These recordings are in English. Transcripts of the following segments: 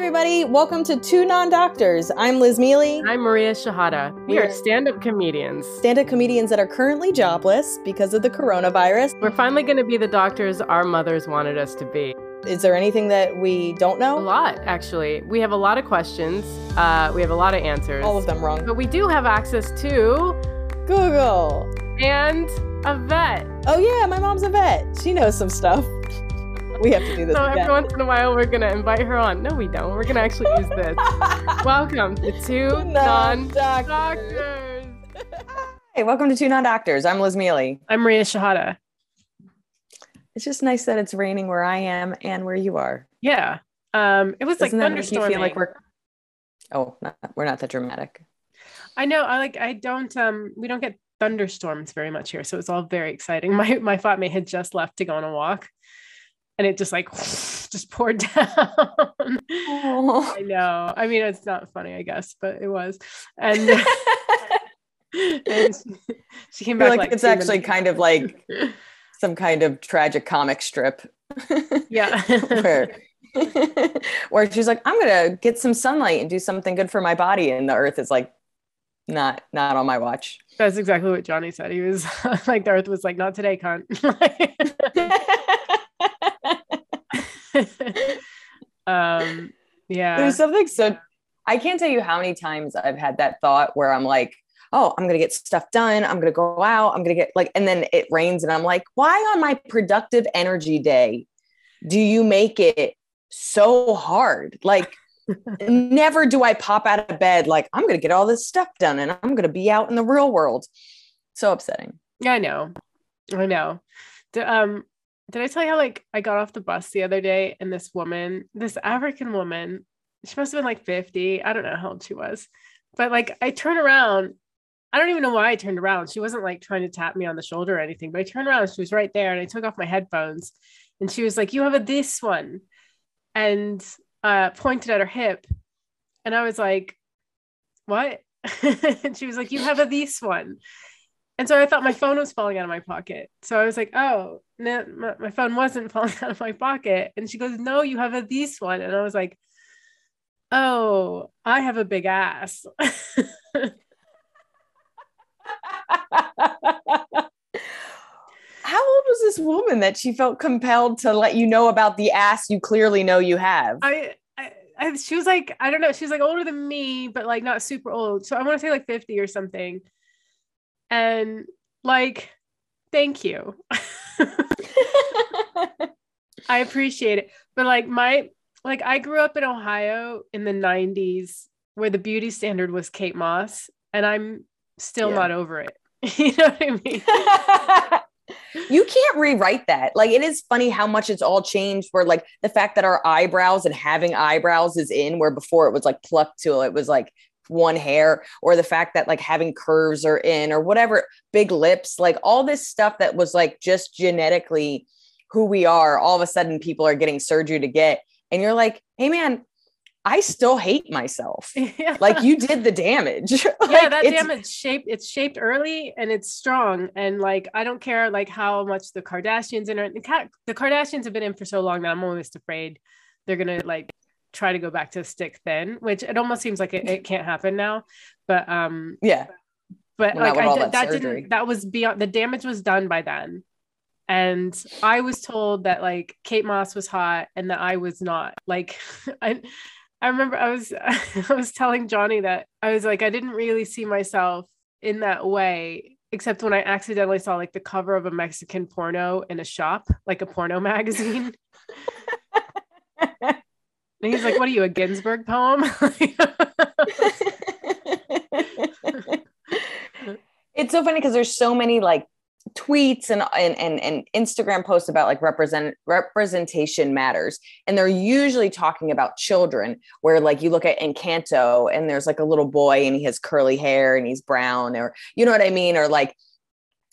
everybody. Welcome to Two Non Doctors. I'm Liz Miele. I'm Maria Shehata. We are stand up comedians. Stand up comedians that are currently jobless because of the coronavirus. We're finally going to be the doctors our mothers wanted us to be. Is there anything that we don't know? A lot, actually. We have a lot of questions, uh, we have a lot of answers. All of them wrong. But we do have access to Google and a vet. Oh, yeah, my mom's a vet. She knows some stuff. We have to do this. So again. every once in a while, we're gonna invite her on. No, we don't. We're gonna actually use this. welcome to two non-doctors. Hey, welcome to Two Non Doctors. I'm Liz Miele. I'm Maria Shehata. It's just nice that it's raining where I am and where you are. Yeah. Um, it was Doesn't like that make you thunderstorming. feel like we're? Oh, not, we're not that dramatic. I know. I like. I don't. Um, we don't get thunderstorms very much here, so it's all very exciting. My my flatmate had just left to go on a walk, and it just like just poured down. Oh. I know. I mean, it's not funny, I guess, but it was. And, and she, she came back like, like it's actually minutes- kind of like some kind of tragic comic strip. yeah. where, where she's like, I'm gonna get some sunlight and do something good for my body, and the earth is like, not not on my watch. That's exactly what Johnny said. He was like, the earth was like, not today, cunt. um, yeah. There's something so I can't tell you how many times I've had that thought where I'm like, oh, I'm gonna get stuff done. I'm gonna go out. I'm gonna get like, and then it rains, and I'm like, why on my productive energy day do you make it so hard? Like, never do I pop out of bed like I'm gonna get all this stuff done and I'm gonna be out in the real world. So upsetting. Yeah, I know. I know. D- um, did I tell you how like I got off the bus the other day and this woman, this African woman, she must have been like 50. I don't know how old she was. But like I turned around. I don't even know why I turned around. She wasn't like trying to tap me on the shoulder or anything, but I turned around, she was right there, and I took off my headphones and she was like, You have a this one. And uh pointed at her hip. And I was like, What? and she was like, You have a this one. And so I thought my phone was falling out of my pocket. So I was like, oh, no, my, my phone wasn't falling out of my pocket. And she goes, no, you have a this one. And I was like, oh, I have a big ass. How old was this woman that she felt compelled to let you know about the ass you clearly know you have? I, I, I, she was like, I don't know. She's like older than me, but like not super old. So I want to say like 50 or something. And like, thank you. I appreciate it. But like my like I grew up in Ohio in the 90s where the beauty standard was Kate Moss and I'm still Yeah. not over it. you know what I mean? you can't rewrite that. Like it is funny how much it's all changed. Where like the fact that our eyebrows and having eyebrows is in, where before it was like plucked till it was like one hair, or the fact that like having curves are in, or whatever, big lips, like all this stuff that was like just genetically who we are. All of a sudden, people are getting surgery to get, and you're like, hey man, I still hate myself. yeah. Like you did the damage. yeah, Like, that damage shaped it's shaped early and it's strong. And like I don't care like how much the Kardashians. The, the Kardashians have been in for so long that I'm almost afraid they're gonna like try to go back to stick thin, which it almost seems like it, it can't happen now. But um Yeah. but Well, like I did, that, that didn't that was beyond the damage was done by then. And I was told that like Kate Moss was hot and that I was not. Like I I remember I was I was telling Johnny that I was like I didn't really see myself in that way except when I accidentally saw like the cover of a Mexican porno in a shop, like a porno magazine. And he's like, "What are you, a Ginsberg poem?" it's so funny because there's so many like tweets and, and and and Instagram posts about like represent representation matters and they're usually talking about children where like you look at Encanto and there's like a little boy and he has curly hair and he's brown or you know what I mean or like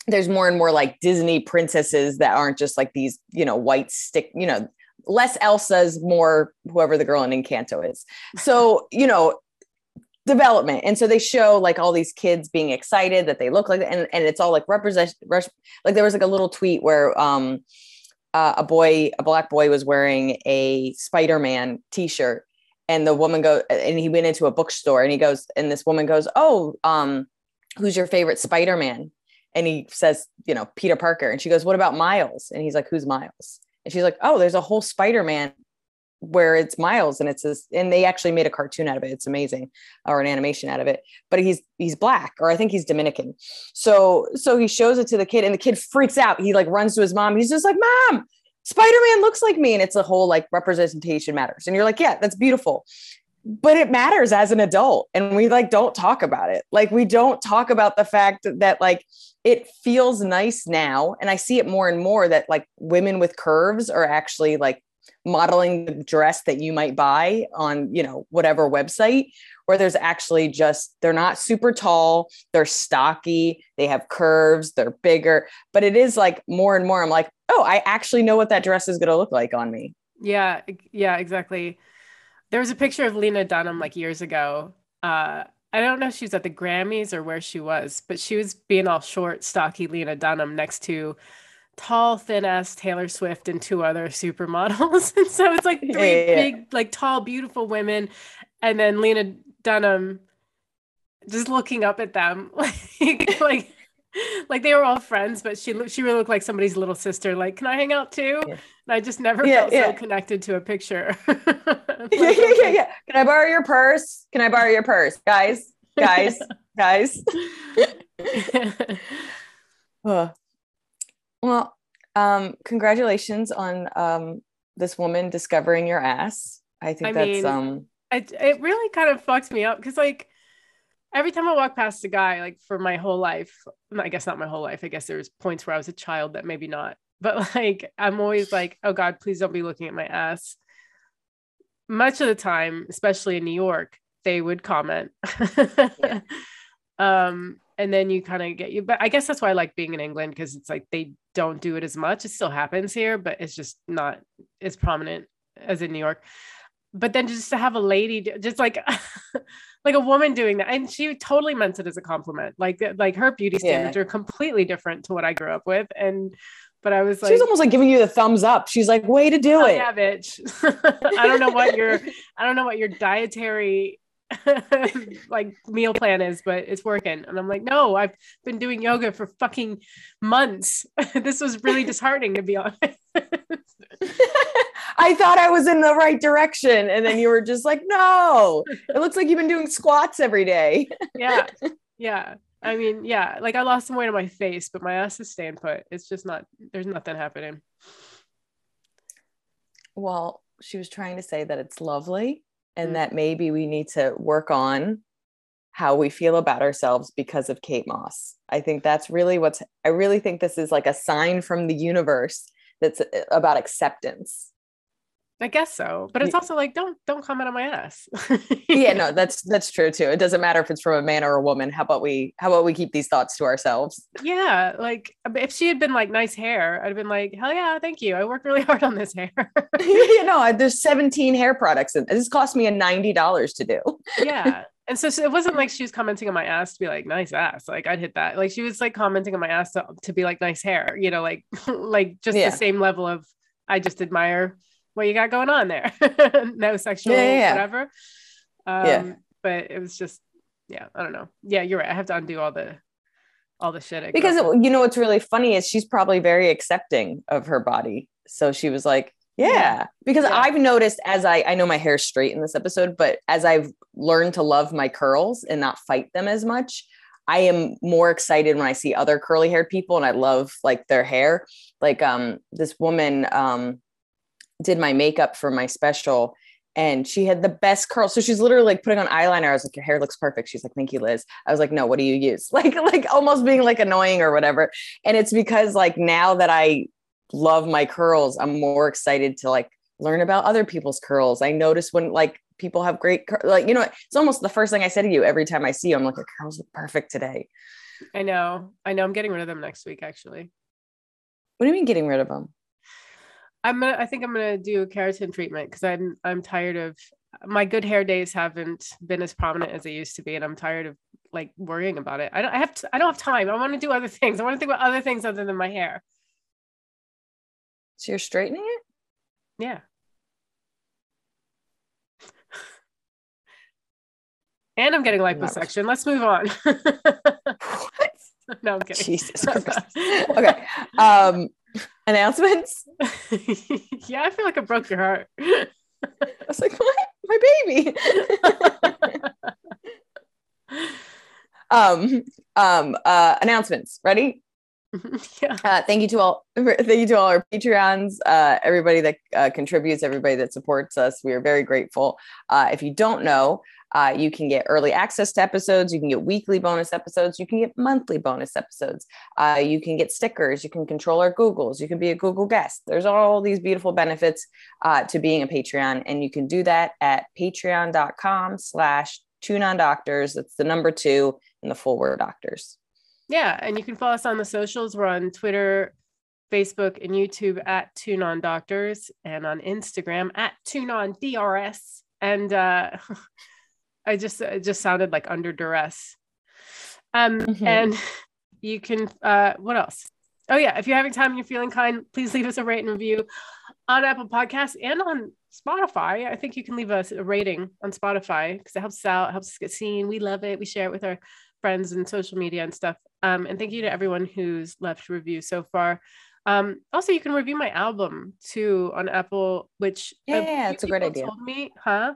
there's more and more like Disney princesses that aren't just like these you know white stick you know less Elsa's more whoever the girl in Encanto is. So you know development. And so they show like all these kids being excited that they look like and, and it's all like represent res- like there was like a little tweet where um uh, a boy a black boy was wearing a spider-man t-shirt and the woman go and he went into a bookstore and he goes and this woman goes oh um who's your favorite spider-man? And he says you know peter parker. And she goes what about miles? And he's like who's miles and she's like oh there's a whole spider-man where it's miles and it's this and they actually made a cartoon out of it it's amazing or an animation out of it but he's he's black or i think he's dominican so so he shows it to the kid and the kid freaks out he like runs to his mom he's just like mom Spider-Man looks like me. And it's a whole like representation matters. And you're like, yeah, that's beautiful. But it matters as an adult. And we like don't talk about it. Like we don't talk about the fact that like it feels nice now. And I see it more and more that like women with curves are actually like modeling the dress that you might buy on, you know, whatever website where there's actually just they're not super tall, they're stocky, they have curves, they're bigger, but it is like more and more I'm like, "Oh, I actually know what that dress is going to look like on me." Yeah, yeah, exactly. There was a picture of Lena Dunham like years ago. Uh I don't know if she was at the Grammys or where she was, but she was being all short, stocky Lena Dunham next to tall, thin ass Taylor Swift and two other supermodels. and so it's like three yeah, big, like tall, beautiful women. And then Lena Dunham just looking up at them like like like they were all friends, but she she really looked like somebody's little sister. Like, can I hang out too? Yeah. And I just never yeah, felt so connected to a picture. like, yeah, yeah, yeah. Can I borrow your purse? Can I borrow your purse, guys? Guys, guys. oh. Well, um, congratulations on um, this woman discovering your ass. I think I that's mean, um it, it really kind of fucks me up because like every time I walk past a guy, like for my whole life, I guess not my whole life. I guess there's points where I was a child that maybe not, but like I'm always like, oh God, please don't be looking at my ass. Much of the time, especially in New York, they would comment. yeah. um, and then you kind of get you but i guess that's why i like being in england because it's like they don't do it as much it still happens here but it's just not as prominent as in new york but then just to have a lady do, just like like a woman doing that and she totally meant it as a compliment like like her beauty standards yeah. are completely different to what i grew up with and but I was like, she's almost like giving you the thumbs up. She's like, way to do oh, it. Yeah, bitch. I don't know what your, I don't know what your dietary like meal plan is, but it's working. And I'm like, no, I've been doing yoga for fucking months. this was really disheartening to be honest. I thought I was in the right direction. And then you were just like, no, it looks like you've been doing squats every day. yeah. Yeah. I mean, yeah, like I lost some weight on my face, but my ass is staying put. It's just not, there's nothing happening. Well, she was trying to say that it's lovely and mm. that maybe we need to work on how we feel about ourselves because of Kate Moss. I think that's really what's I really think this is like a sign from the universe that's uh, about acceptance. I guess so, but it's also like don't don't comment on my ass. yeah, no, that's that's true too. It doesn't matter if it's from a man or a woman. How about we how about we keep these thoughts to ourselves? Yeah, like if she had been like nice hair, I'd have been like, hell yeah, thank you. I worked really hard on this hair. you know, there's 17 hair products, and this cost me a ninety dollars to do. yeah, and so, so, it wasn't like she was commenting on my ass to be like nice ass like i'd hit that like she was like commenting on my ass to, to be like nice hair you know like like just yeah. the same level of i just admire what you got going on there no sexual yeah, yeah, whatever um yeah. but it was just yeah i don't know yeah you're right i have to undo all the all the shit because it, you know what's really funny is she's probably very accepting of her body so she was like yeah, yeah. because yeah. i've noticed as i i know my hair's straight in this episode but as i've learned to love my curls and not fight them as much I am more excited when I see other curly haired people and I love like their hair. Like um this woman um did my makeup for my special and she had the best curls. So she's literally like putting on eyeliner. I was like, your hair looks perfect. She's like, thank you, Liz. I was like, no, what do you use? Like, like almost being like annoying or whatever. And it's because like now that I love my curls, I'm more excited to like learn about other people's curls. I notice when like people have great, cur- like, you know, it's almost the first thing I say to you every time I see you. I'm like, your curls look perfect today. I know. I know. I'm getting rid of them next week, actually. What do you mean getting rid of them? I'm gonna. I think I'm gonna do a keratin treatment because I'm. I'm tired of my good hair days haven't been as prominent as they used to be, and I'm tired of like worrying about it. I don't. I have. To, I don't have time. I want to do other things. I want to think about other things other than my hair. So you're straightening it? Yeah. And I'm getting liposuction. Let's move on. what? no, I'm kidding. Jesus Christ. Okay. Um, announcements. yeah, I feel like I broke your heart. I was like, what? My baby. um, um, uh, announcements. Ready? yeah. Uh, thank you to all. Thank you to all our Patreons, uh, everybody that uh, contributes, everybody that supports us. We are very grateful. Uh, if you don't know, uh, you can get early access to episodes. You can get weekly bonus episodes. You can get monthly bonus episodes. Uh, you can get stickers. You can control our Googles. You can be a Google guest. There's all these beautiful benefits uh, to being a Patreon, and you can do that at Patreon.com/slash Two Non Doctors. That's the number two and the full word doctors. Yeah, and you can follow us on the socials. We're on Twitter, Facebook, and YouTube at Two Doctors, and on Instagram at Two DRS. And uh, I just it just sounded like under duress. Um, mm-hmm. and you can uh, what else? Oh yeah, if you're having time and you're feeling kind, please leave us a rate and review on Apple Podcasts and on Spotify. I think you can leave us a rating on Spotify because it helps us out, helps us get seen. We love it. We share it with our friends and social media and stuff. Um, and thank you to everyone who's left review so far. Um, also, you can review my album too on Apple, which yeah, yeah it's a great idea. Told me, huh?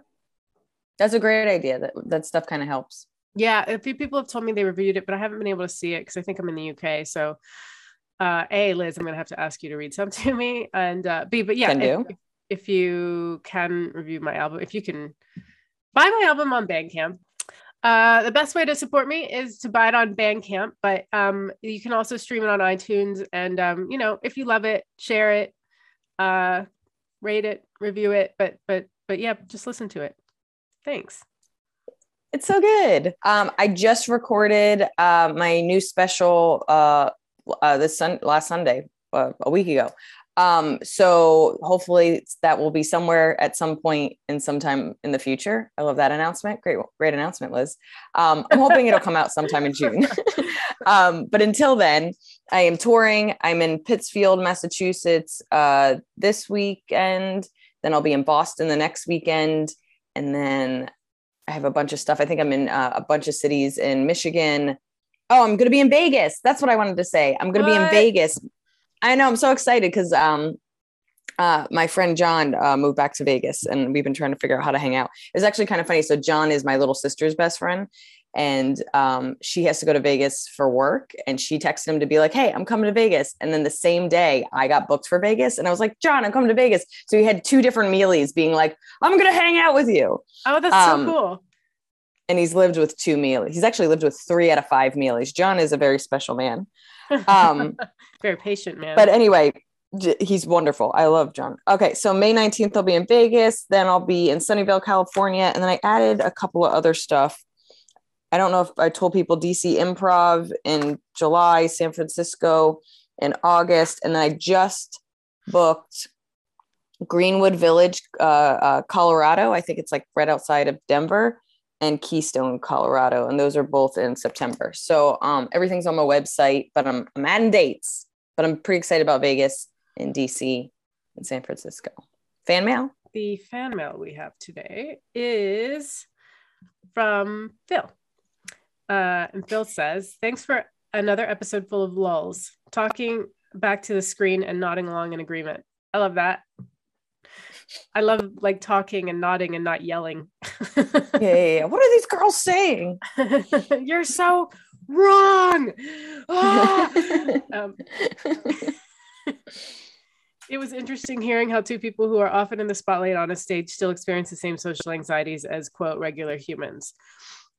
That's a great idea. That that stuff kind of helps. Yeah, a few people have told me they reviewed it, but I haven't been able to see it because I think I'm in the UK. So, uh, a Liz, I'm gonna have to ask you to read some to me, and uh, B, but yeah, if, if you can review my album, if you can buy my album on Bandcamp, uh, the best way to support me is to buy it on Bandcamp, but um, you can also stream it on iTunes. And um, you know, if you love it, share it, uh, rate it, review it. But but but yeah, just listen to it. Thanks. It's so good. Um, I just recorded uh, my new special uh, uh, this sun last Sunday, uh, a week ago. Um, so hopefully that will be somewhere at some point in some time in the future. I love that announcement. Great, great announcement, Liz. Um, I'm hoping it'll come out sometime in June. um, but until then, I am touring. I'm in Pittsfield, Massachusetts uh, this weekend. Then I'll be in Boston the next weekend, and then I have a bunch of stuff. I think I'm in uh, a bunch of cities in Michigan. Oh, I'm going to be in Vegas. That's what I wanted to say. I'm going to be in Vegas I know. I'm so excited because um, uh, my friend John uh, moved back to Vegas and we've been trying to figure out how to hang out. It's actually kind of funny. So, John is my little sister's best friend and um, she has to go to Vegas for work. And she texted him to be like, Hey, I'm coming to Vegas. And then the same day I got booked for Vegas and I was like, John, I'm coming to Vegas. So, he had two different Mieles being like, I'm going to hang out with you. Oh, that's um, so cool. And he's lived with two Mieles. He's actually lived with three out of five Mieles. John is a very special man. Um, very patient man. But anyway, he's wonderful. I love John. Okay, so May 19th I'll be in Vegas, then I'll be in Sunnyvale, California, and then I added a couple of other stuff. I don't know if I told people DC Improv in July, San Francisco in August, and then I just booked Greenwood Village, uh, uh, Colorado. I think it's like right outside of Denver and Keystone, Colorado, and those are both in September. So um, everything's on my website, but I'm I'm adding dates. But I'm pretty excited about Vegas and DC and San Francisco. Fan mail. The fan mail we have today is from Phil. Uh, and Phil says, "Thanks for another episode full of lulls, talking back to the screen and nodding along in agreement. I love that. I love like talking and nodding and not yelling. yeah, yeah, yeah, What are these girls saying? You're so wrong. Ah! um, it was interesting hearing how two people who are often in the spotlight on a stage still experience the same social anxieties as quote regular humans.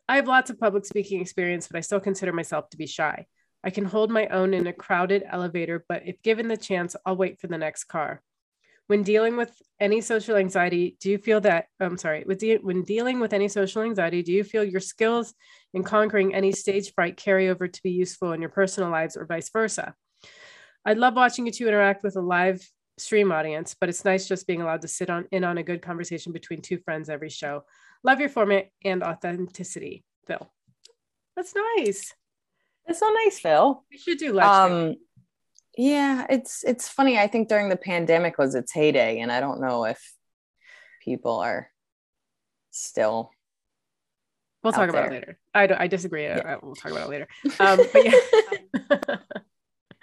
I have lots of public speaking experience, but I still consider myself to be shy. I can hold my own in a crowded elevator, but if given the chance, I'll wait for the next car. When dealing with any social anxiety do you feel that oh, i'm sorry with de- when dealing with any social anxiety do you feel your skills in conquering any stage fright carry over to be useful in your personal lives or vice versa? I'd love watching you two interact with a live stream audience but it's nice just being allowed to sit on in on a good conversation between two friends every show love your format and authenticity phil that's nice that's so nice phil we should do live um yeah it's it's funny i think during the pandemic was its heyday and i don't know if people are still We'll talk about there. it later. I don't, I disagree. Yeah. We'll talk about it later. Um, but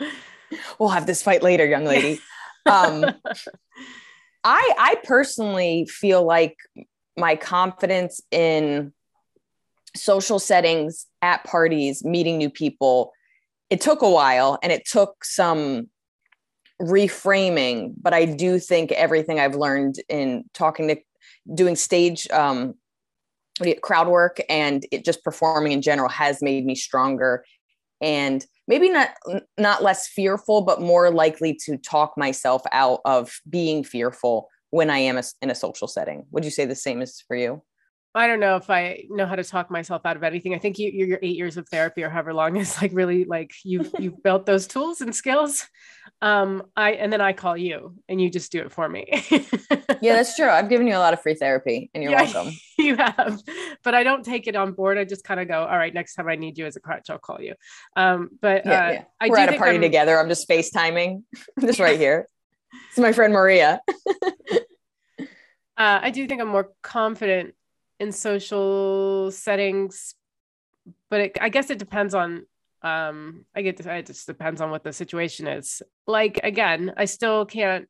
yeah. we'll have this fight later, young lady. Um, I I personally feel like my confidence in social settings, at parties, meeting new people, it took a while and it took some reframing, but I do think everything I've learned in talking to doing stage um, crowd work and it just performing in general has made me stronger and maybe not not less fearful but more likely to talk myself out of being fearful when i am a, in a social setting would you say the same is for you I don't know if I know how to talk myself out of anything. I think you, your eight years of therapy or however long is like really like you've you've built those tools and skills. Um, I and then I call you and you just do it for me. yeah, that's true. I've given you a lot of free therapy and you're yeah, welcome. You have, but I don't take it on board. I just kind of go, all right, next time I need you as a crutch, I'll call you. Um, but yeah, uh, yeah. We're at a party I'm, together. I'm just FaceTiming. I'm just right here. It's my friend Maria. uh, I do think I'm more confident in social settings but it, i guess it depends on um i get it just depends on what the situation is. Like again i still can't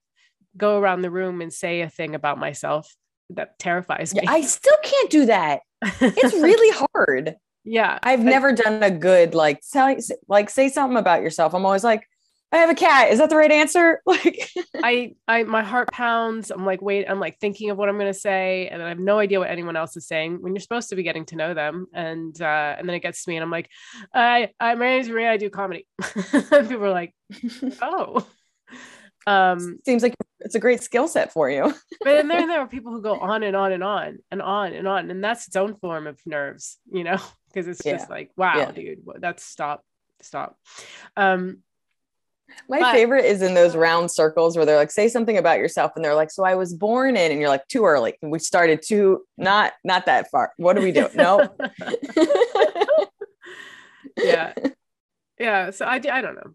go around the room and say a thing about myself that terrifies me. I still can't do that. It's really hard. Yeah i've never done a good like say, like say something about yourself. I'm always like I have a cat. Is that the right answer? Like I I my heart pounds. I'm like, wait, I'm like thinking of what I'm gonna say, and I have no idea what anyone else is saying when you're supposed to be getting to know them. And uh, and then it gets to me and I'm like, I, I my name's Maria, I do comedy. people are like, oh. Um seems like it's a great skill set for you. but then there, there are people who go on and on and on and on and on. And that's its own form of nerves, you know, because it's yeah. just like, wow, yeah. dude, that's stop, stop. Um my but, favorite is in those round circles where they're like, say something about yourself, and they're like, "So I was born in," and you're like, "Too early. We started too not not that far. What do we do? No." yeah, yeah. So I I don't know.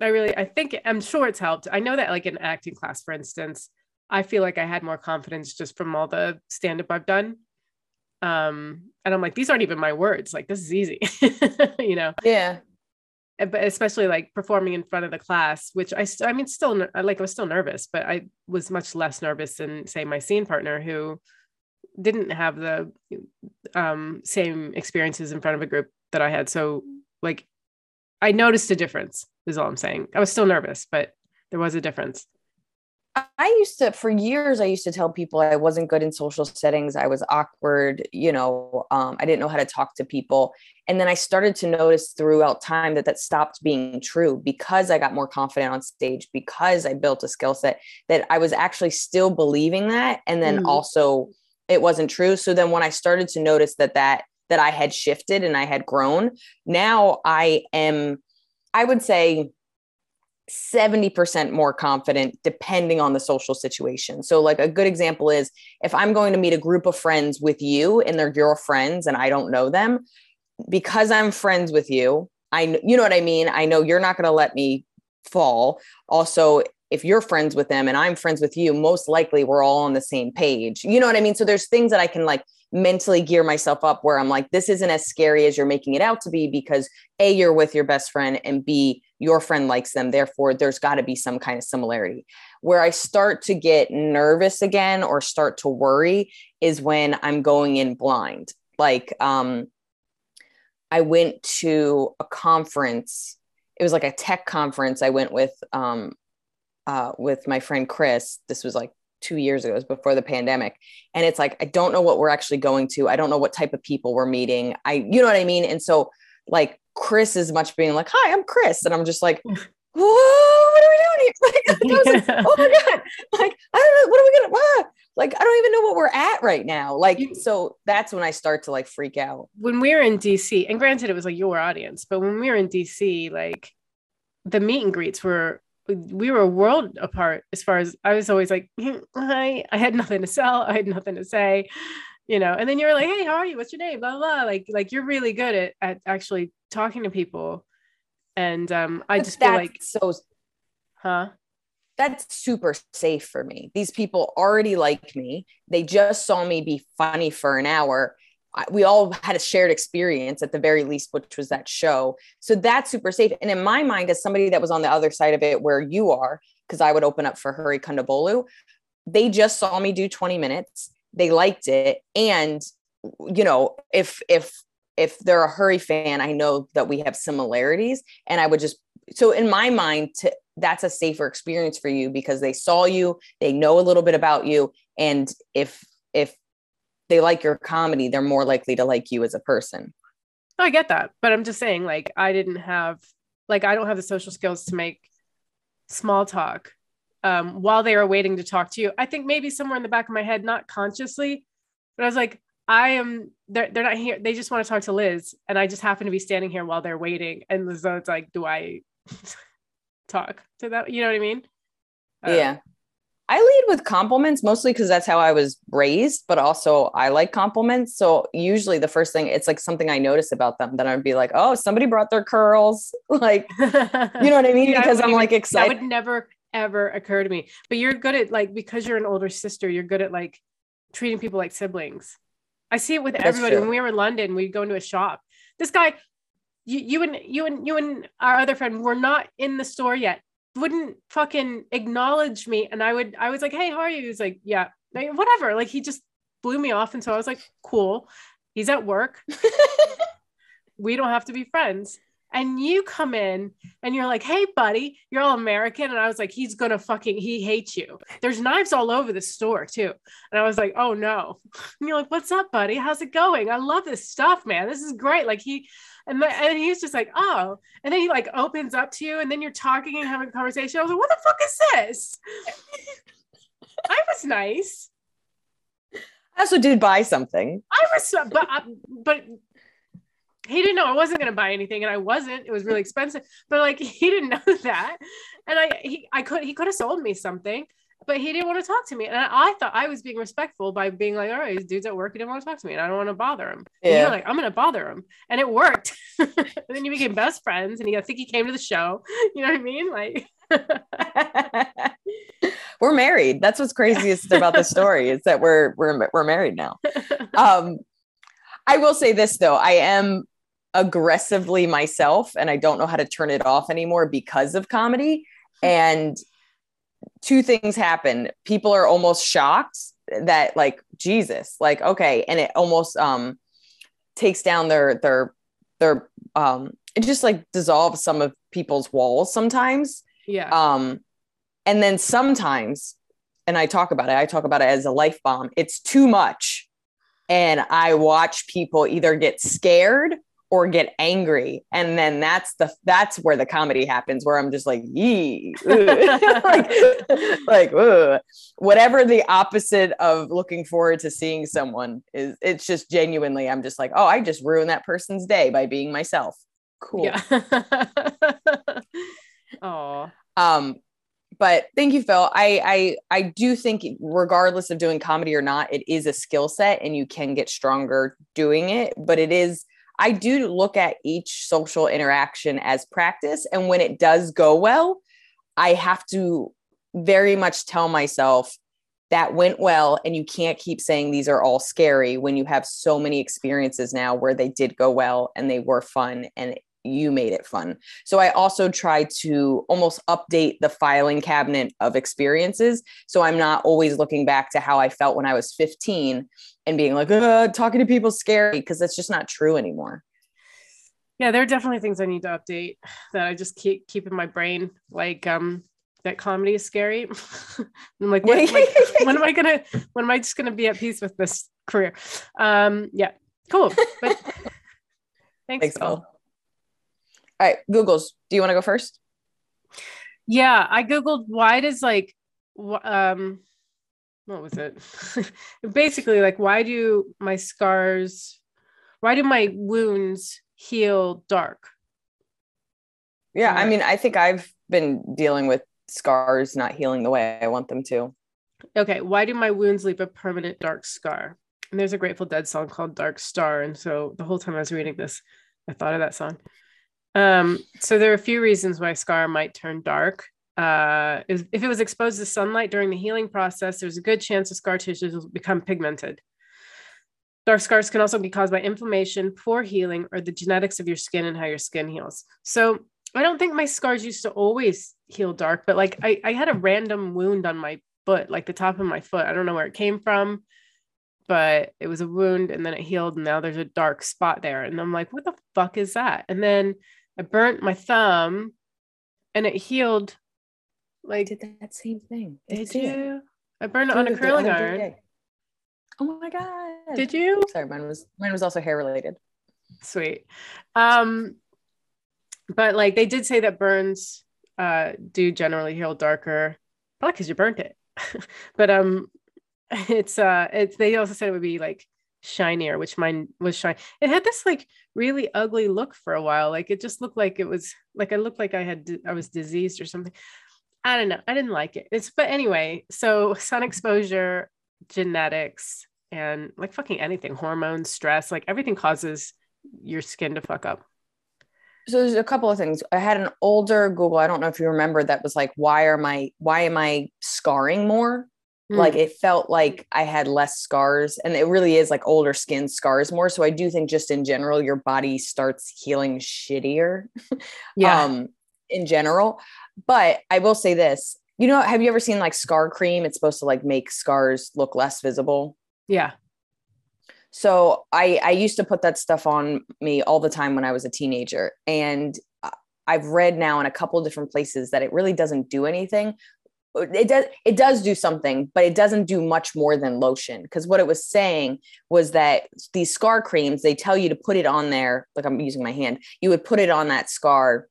I really I think I'm sure it's helped. I know that like in acting class, for instance, I feel like I had more confidence just from all the stand up I've done. Um, and I'm like, these aren't even my words. Like this is easy, you know. Yeah but especially like performing in front of the class which i i mean still like i was still nervous but i was much less nervous than say my scene partner who didn't have the um, same experiences in front of a group that i had. So like i noticed a difference is all i'm saying. I was still nervous but there was a difference I used to, for years, I used to tell people I wasn't good in social settings. I was awkward, you know, um, I didn't know how to talk to people. And then I started to notice throughout time that that stopped being true because I got more confident on stage, because I built a skill set that I was actually still believing that. And then mm-hmm. also it wasn't true. So then when I started to notice that that, that I had shifted and I had grown, now I am, I would say, 70% more confident depending on the social situation. So, like a good example is if I'm going to meet a group of friends with you and they're your friends and I don't know them, because I'm friends with you, I you know what I mean? I know you're not going to let me fall. Also, if you're friends with them and I'm friends with you, most likely we're all on the same page. You know what I mean? So there's things that I can like mentally gear myself up where I'm like, this isn't as scary as you're making it out to be because A, you're with your best friend, and B, your friend likes them. Therefore, there's got to be some kind of similarity. Where I start to get nervous again or start to worry is when I'm going in blind. Like, um, I went to a conference. It was like a tech conference. I went with um, uh, with my friend Chris. This was like two years ago, it was before the pandemic. And it's like, I don't know what we're actually going to. I don't know what type of people we're meeting. I, you know what I mean? And so, like, Chris is much being like, Hi, I'm Chris. And I'm just like, Whoa, what are we doing here? Like, yeah. oh my God. Like, I don't know. What are we going to, ah. like, I don't even know what we're at right now. Like, so that's when I start to like freak out. When we were in DC, and granted, it was like your audience, but when we were in DC, like, the meet and greets were we were a world apart as far as I was always like, hi, I had nothing to sell. I had nothing to say, you know, and then you're like, Hey, how are you? What's your name? Blah, blah, blah. Like, like you're really good at, at actually talking to people. And um, I but just feel like, so, huh? That's super safe for me. These people already like me. They just saw me be funny for an hour we all had a shared experience at the very least, which was that show. So that's super safe. And in my mind, as somebody that was on the other side of it, where you are, because I would open up for Hari Kondabolu, they just saw me do 20 minutes. They liked it. And, you know, if, if, if they're a Hari fan, I know that we have similarities. And I would just, so in my mind, to, that's a safer experience for you because they saw you, they know a little bit about you. And if, if they like your comedy, they're more likely to like you as a person. I get that. But I'm just saying, like, I didn't have, like, I don't have the social skills to make small talk um, while they were waiting to talk to you. I think maybe somewhere in the back of my head, not consciously, but I was like, I am, they're, they're not here. They just want to talk to Liz. And I just happen to be standing here while they're waiting. And it's like, do I talk to that? You know what I mean? Uh, yeah. I lead with compliments mostly because that's how I was raised, but also I like compliments. So usually the first thing it's like something I notice about them that I'd be like, oh, somebody brought their curls. Like, you know what I mean? because I'm like excited. That would never ever occur to me. But you're good at like because you're an older sister, you're good at like treating people like siblings. I see it with that's everybody. True. When we were in London, we'd go into a shop. This guy, you, you and you and you and our other friend were not in the store yet wouldn't fucking acknowledge me and i would i was like hey how are you he's like yeah like, whatever like he just blew me off and so i was like cool he's at work we don't have to be friends and you come in and you're like hey buddy you're all american and i was like he's gonna fucking he hates you there's knives all over the store too and i was like oh no and you're like what's up buddy how's it going i love this stuff man this is great like he and, the, and he's just like, oh. And then he like opens up to you, and then you're talking and having a conversation. I was like, what the fuck is this? I was nice. I also did buy something. I was, but uh, but he didn't know I wasn't going to buy anything, and I wasn't. It was really expensive, but like he didn't know that, and I he I could he could have sold me something, but he didn't want to talk to me. And I, thought I was being respectful by being like, all right, these dude's at work, he didn't want to talk to me, and I don't want to bother him. Yeah. Like, I'm gonna bother him. And it worked. and then you became best friends, and he I think he came to the show. You know what I mean? Like we're married. That's what's craziest about the story is that we're we're we're married now. Um I will say this though, I am aggressively myself and I don't know how to turn it off anymore because of comedy. And two things happen. People are almost shocked that like Jesus, like okay, and it almost um takes down their their their um it just like dissolves some of people's walls sometimes. Yeah. Um and then sometimes and I talk about it, I talk about it as a life bomb. It's too much. And I watch people either get scared or get angry. And then that's the that's where the comedy happens where i'm just like yee. Like like ugh. whatever the opposite of looking forward to seeing someone is it's just genuinely i'm just like oh i just ruined that person's day by being myself. Cool. Yeah. Oh um but thank you phil. I i i do think regardless of doing comedy or not it is a skill set and you can get stronger doing it but it is I do look at each social interaction as practice. And when it does go well, I have to very much tell myself that went well. And you can't keep saying these are all scary when you have so many experiences now where they did go well and they were fun and you made it fun. So I also try to almost update the filing cabinet of experiences. So I'm not always looking back to how I felt when I was 15 and being like, talking to people scary because that's just not true anymore. Yeah, there are definitely things I need to update that I just keep keep in my brain. Like um that comedy is scary. I'm like, what, like, when am I gonna when am I just gonna be at peace with this career? Um yeah, cool. But thanks, thanks All right, Googles. Do you want to go first? Yeah, I googled why does like um what was it? Basically like why do my scars why do my wounds heal dark? Yeah, I mean, I think I've been dealing with scars not healing the way I want them to. Okay, why do my wounds leave a permanent dark scar? And there's a Grateful Dead song called Dark Star and so the whole time I was reading this I thought of that song. Um, so there are a few reasons why scar might turn dark. Uh, if it was exposed to sunlight during the healing process, there's a good chance the scar tissue will become pigmented. Dark scars can also be caused by inflammation, poor healing, or the genetics of your skin and how your skin heals. So I don't think my scars used to always heal dark, but like I, I had a random wound on my foot, like the top of my foot. I don't know where it came from, but it was a wound and then it healed. And now there's a dark spot there. And I'm like, what the fuck is that? And then I burnt my thumb and it healed. Like, did that same thing. Did you? I burned it on a curling iron. Oh my god! Did you? Sorry, mine was mine was also hair related. Sweet. Um, but like they did say that burns uh do generally heal darker, probably because you burnt it. but um, it's uh, it's they also said it would be like shinier, which mine was shiny. It had this like really ugly look for a while. Like it just looked like it was like I looked like I had I was diseased or something. I don't know. I didn't like it. It's but anyway, so sun exposure, genetics, and like fucking anything, hormones, stress, like everything causes your skin to fuck up. So there's a couple of things. I had an older Google, I don't know if you remember that was like, why are my why am I scarring more? Mm. Like it felt like I had less scars. And it really is like older skin scars more. So I do think just in general, your body starts healing shittier. Yeah. um, in general. But I will say this. You know, have you ever seen like scar cream? It's supposed to like make scars look less visible. Yeah. So I I used to put that stuff on me all the time when I was a teenager and I've read now in a couple different places that it really doesn't do anything. It does it does do something, but it doesn't do much more than lotion because what it was saying was that these scar creams they tell you to put it on there like I'm using my hand. You would put it on that scar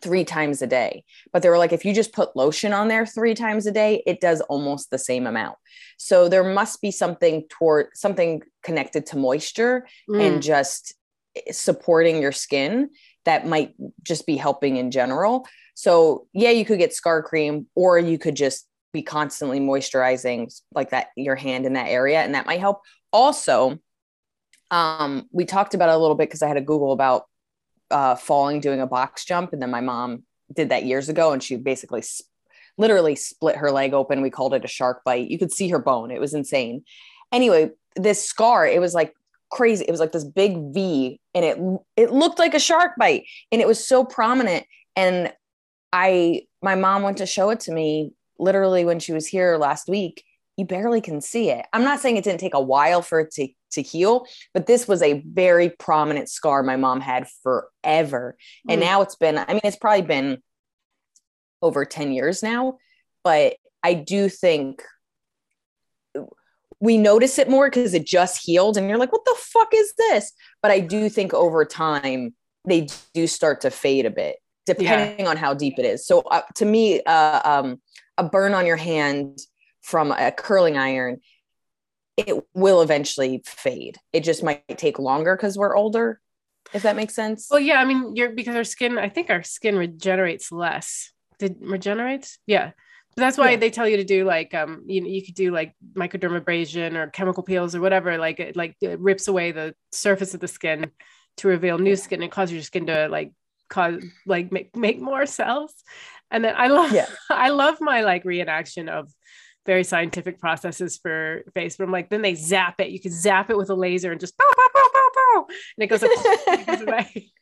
three times a day. But they were like, if you just put lotion on there three times a day, it does almost the same amount. So there must be something toward something connected to moisture mm. and just supporting your skin that might just be helping in general. So yeah, you could get scar cream or you could just be constantly moisturizing like that your hand in that area and that might help. Also, um, we talked about it a little bit because I had a Google about uh, falling doing a box jump, and then my mom did that years ago, and she basically sp- literally split her leg open. We called it a shark bite. You could see her bone. It was insane. Anyway, this scar, it was like crazy. It was like this big V, and it it looked like a shark bite, and it was so prominent. And I, my mom went to show it to me literally when she was here last week. You barely can see it. I'm not saying it didn't take a while for it to to heal. But this was a very prominent scar my mom had forever. Mm. And now it's been, I mean, it's probably been over 10 years now. But I do think we notice it more because it just healed and you're like, what the fuck is this? But I do think over time, they do start to fade a bit depending yeah. on how deep it is. So uh, to me, uh, um, a burn on your hand from a curling iron it will eventually fade. It just might take longer because we're older, if that makes sense. Well, yeah, I mean, you're because our skin, I think our skin regenerates less. Did regenerates? Yeah. But that's why yeah. they tell you to do like um you know you could do like microdermabrasion or chemical peels or whatever like it like it rips away the surface of the skin to reveal new skin and cause your skin to like cause like make make more cells and then I love yeah. I love my like reenaction of very scientific processes for face, but I'm like, then they zap it. You can zap it with a laser and just bow, bow, bow, bow, bow, and it goes, it goes away.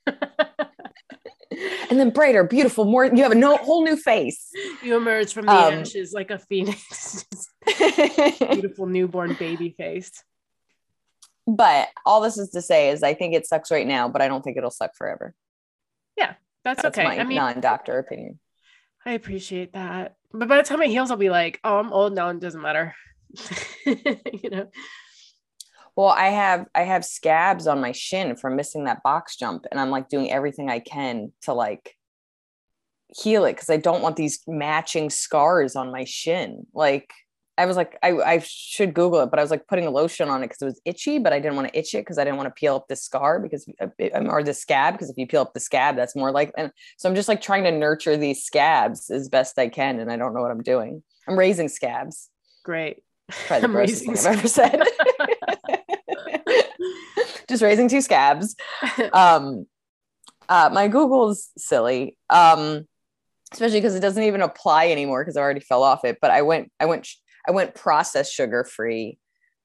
and then brighter, beautiful, more. You have a no, whole new face. You emerge from the um, ashes like a phoenix. beautiful newborn baby face. But all this is to say is, I think it sucks right now, but I don't think it'll suck forever. Yeah, that's, that's okay. My I mean, non-doctor opinion. I appreciate that. But by the time it heals, I'll be like, oh, I'm old now. It doesn't matter. you know. Well, I have I have scabs on my shin from missing that box jump, and I'm like doing everything I can to like heal it because I don't want these matching scars on my shin. Like I was like, I, I should Google it, but I was like putting a lotion on it because it was itchy, but I didn't want to itch it because I didn't want to peel up the scar because, uh, or the scab, because if you peel up the scab, that's more like, and so I'm just like trying to nurture these scabs as best I can. And I don't know what I'm doing. I'm raising scabs. Great. Probably the grossest thing I've ever said. just raising two scabs. Um, uh, my Google's silly. Um, especially because it doesn't even apply anymore because I already fell off it. But I went, I went I went processed sugar free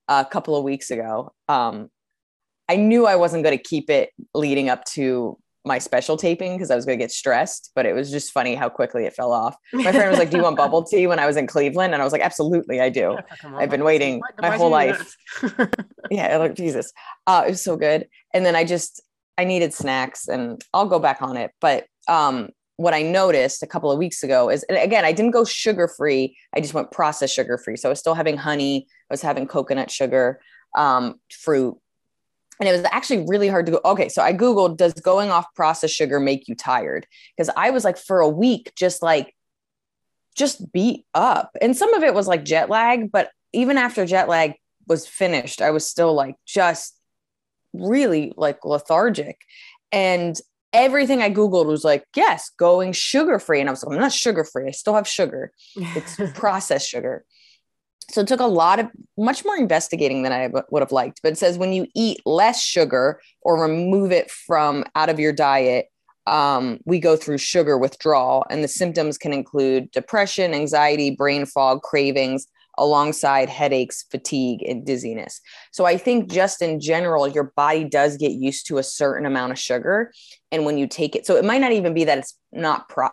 a couple of weeks ago. Um, I knew I wasn't going to keep it leading up to my special taping because I was going to get stressed, but it was just funny how quickly it fell off. My friend was like, Do you want bubble tea when I was in Cleveland? And I was like, Absolutely, I do. I've been waiting my whole life. yeah, like Jesus. Uh, it was so good. And then I just, I needed snacks and I'll go back on it. But um, what I noticed a couple of weeks ago is, and again, I didn't go sugar free. I just went processed sugar free. So I was still having honey. I was having coconut sugar, um, fruit, and it was actually really hard to go okay so i googled does going off processed sugar make you tired because i was like for a week just like just beat up and some of it was like jet lag but even after jet lag was finished i was still like just really like lethargic and everything i googled was like yes going sugar free and i was like i'm not sugar free i still have sugar. It's processed sugar. So it took a lot of much more investigating than I would have liked. But it says when you eat less sugar or remove it from out of your diet, um, we go through sugar withdrawal, and the symptoms can include depression, anxiety, brain fog, cravings, alongside headaches, fatigue, and dizziness. So I think just in general, your body does get used to a certain amount of sugar. And when you take it, so it might not even be that it's not pro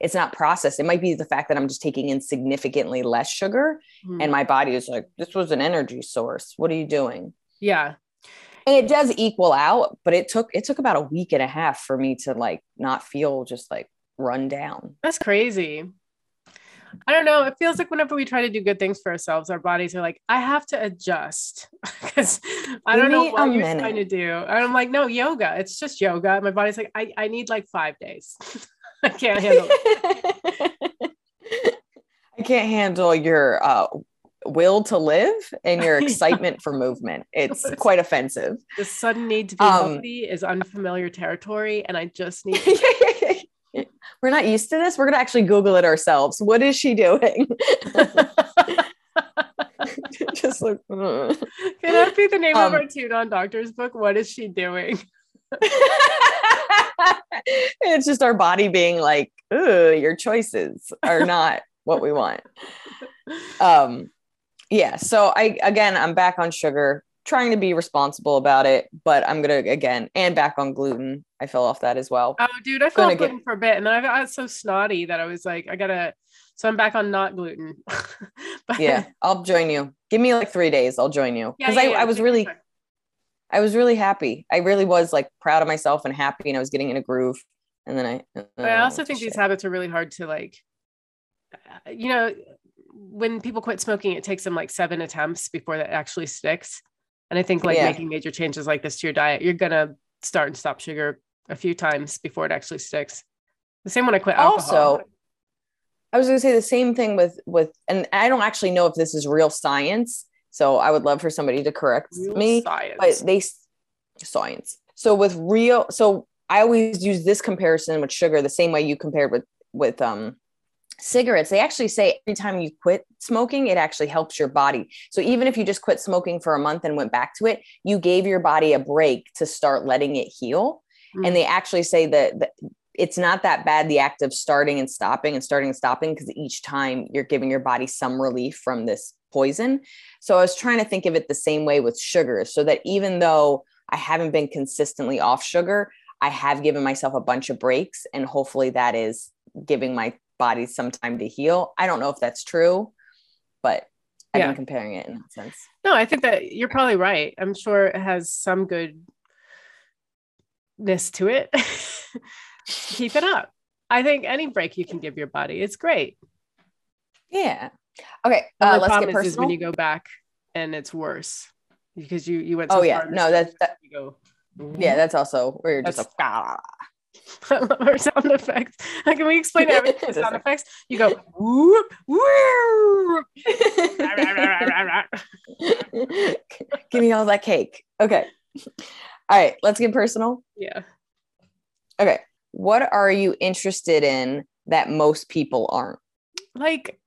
it's not processed. It might be the fact that I'm just taking in significantly less sugar mm. and my body is like, this was an energy source. What are you doing? Yeah. And it does equal out, but it took it took about a week and a half for me to like not feel just like run down. That's crazy. I don't know. It feels like whenever we try to do good things for ourselves, our bodies are like, I have to adjust because I don't know what you're minute. trying to do. And I'm like, no, yoga. It's just yoga. My body's like, I, I need like five days. I can't handle. I can't handle your uh, will to live and your excitement for movement. It's quite offensive. The sudden need to be um, healthy is unfamiliar territory, and I just need. We're not used to this. We're gonna actually Google it ourselves. What is she doing? just like. Can that be the name um, of our 2 Non Doctors book? What is she doing? it's just our body being like, ooh, your choices are not what we want. Um, yeah. So I again I'm back on sugar, trying to be responsible about it, but I'm gonna again and back on gluten. I fell off that as well. Oh, dude, I fell off gluten get... for a bit, and then I got so snotty that I was like, I gotta. So I'm back on not gluten. but... Yeah, I'll join you. Give me like three days. I'll join you because yeah, yeah, I, yeah. I was really. I was really happy. I really was like proud of myself and happy, and I was getting in a groove. And then I. And then I also think shit. these habits are really hard to like. Uh, you know, when people quit smoking, it takes them like seven attempts before that actually sticks. And I think like yeah. making major changes like this to your diet, you're gonna start and stop sugar a few times before it actually sticks. The same when I quit alcohol. Also, I was gonna say the same thing with with, and I don't actually know if this is real science, so I would love for somebody to correct real me. Science. But they science. So with real, so I always use this comparison with sugar the same way you compared with with um cigarettes they actually say every time you quit smoking it actually helps your body so even if you just quit smoking for a month and went back to it you gave your body a break to start letting it heal mm-hmm. and mm. they actually say that, that it's not that bad the act of starting and stopping and starting and stopping because each time you're giving your body some relief from this poison. So I was trying to think of it the same way with sugar so that even though I haven't been consistently off sugar, I have given myself a bunch of breaks and hopefully that is giving my body some time to heal. I don't know if that's true, but I've yeah. been comparing it in that sense. No, I think that you're probably right. I'm sure it has some goodness to it. Keep it up. I think any break you can give your body, it's great. Yeah. Okay, uh, let's get personal. when you go back and it's worse because you you went. So oh yeah, no, that's that. You go. Yeah, that's also where you're just like. I love our sound effects. Can we explain everything sound effects? You go woo woo. Give me all that cake. Okay. All right, let's get personal. Yeah. Okay. What are you interested in that most people aren't? like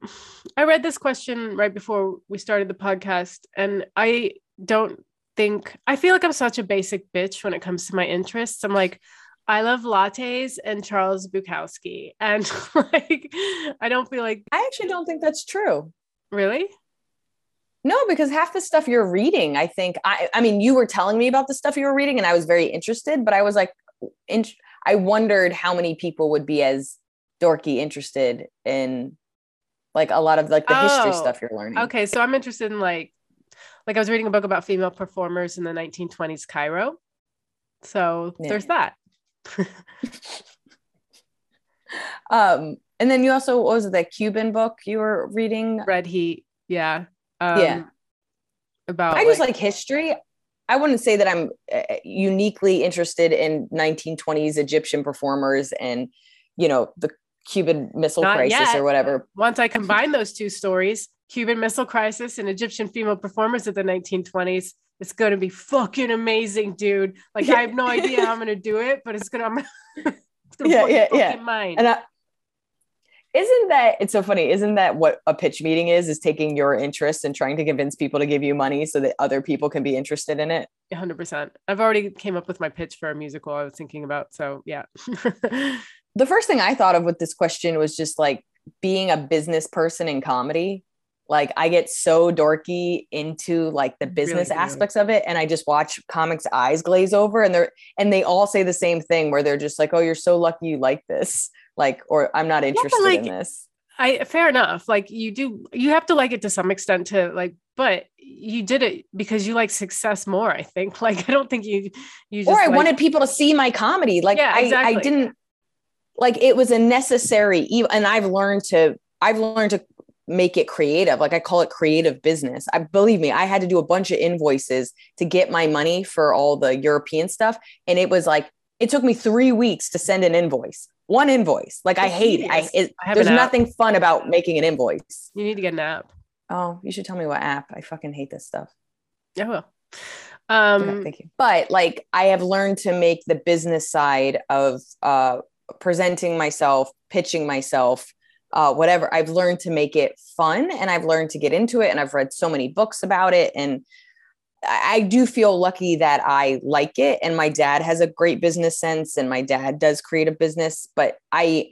I read this question right before we started the podcast, and I don't think I feel like I'm such a basic bitch when it comes to my interests. I'm like, I love lattes and Charles Bukowski. And like I don't feel like I actually don't think that's true. Really? No, because half the stuff you're reading, I think I I mean you were telling me about the stuff you were reading and I was very interested, but I was like in, I wondered how many people would be as dorky interested in like a lot of like the oh, history stuff you're learning. Okay, so I'm interested in like like I was reading a book about female performers in the 1920s Cairo. So yeah. there's that. um and then you also what was it that Cuban book you were reading? Red Heat. Yeah. Um, yeah. About I just like, like history. I wouldn't say that I'm uh, uniquely interested in 1920s Egyptian performers and you know the Cuban Missile Not Crisis yet. or whatever. Once I combine those two stories, Cuban Missile Crisis and Egyptian female performers of the 1920s, it's going to be fucking amazing, dude. Like I have no idea how I'm going to do it, but it's going to. yeah, yeah, yeah. Mind. And I, isn't that it's so funny isn't that what a pitch meeting is is taking your interest and trying to convince people to give you money so that other people can be interested in it 100% i've already came up with my pitch for a musical i was thinking about so yeah the first thing i thought of with this question was just like being a business person in comedy like i get so dorky into like the business really aspects of it and i just watch comics eyes glaze over and they're and they all say the same thing where they're just like oh you're so lucky you like this like or i'm not interested yeah, like, in this i fair enough like you do you have to like it to some extent to like but you did it because you like success more i think like i don't think you you just, or i like, wanted people to see my comedy like yeah, exactly. I, I didn't like it was a necessary and i've learned to i've learned to make it creative like i call it creative business i believe me i had to do a bunch of invoices to get my money for all the european stuff and it was like it took me three weeks to send an invoice one invoice. Like I hate it. I, it, I there's nothing fun about making an invoice. You need to get an app. Oh, you should tell me what app. I fucking hate this stuff. I will. Um, okay, thank you. But like I have learned to make the business side of uh, presenting myself, pitching myself, uh, whatever. I've learned to make it fun and I've learned to get into it. And I've read so many books about it. And I do feel lucky that I like it and my dad has a great business sense and my dad does create a business but I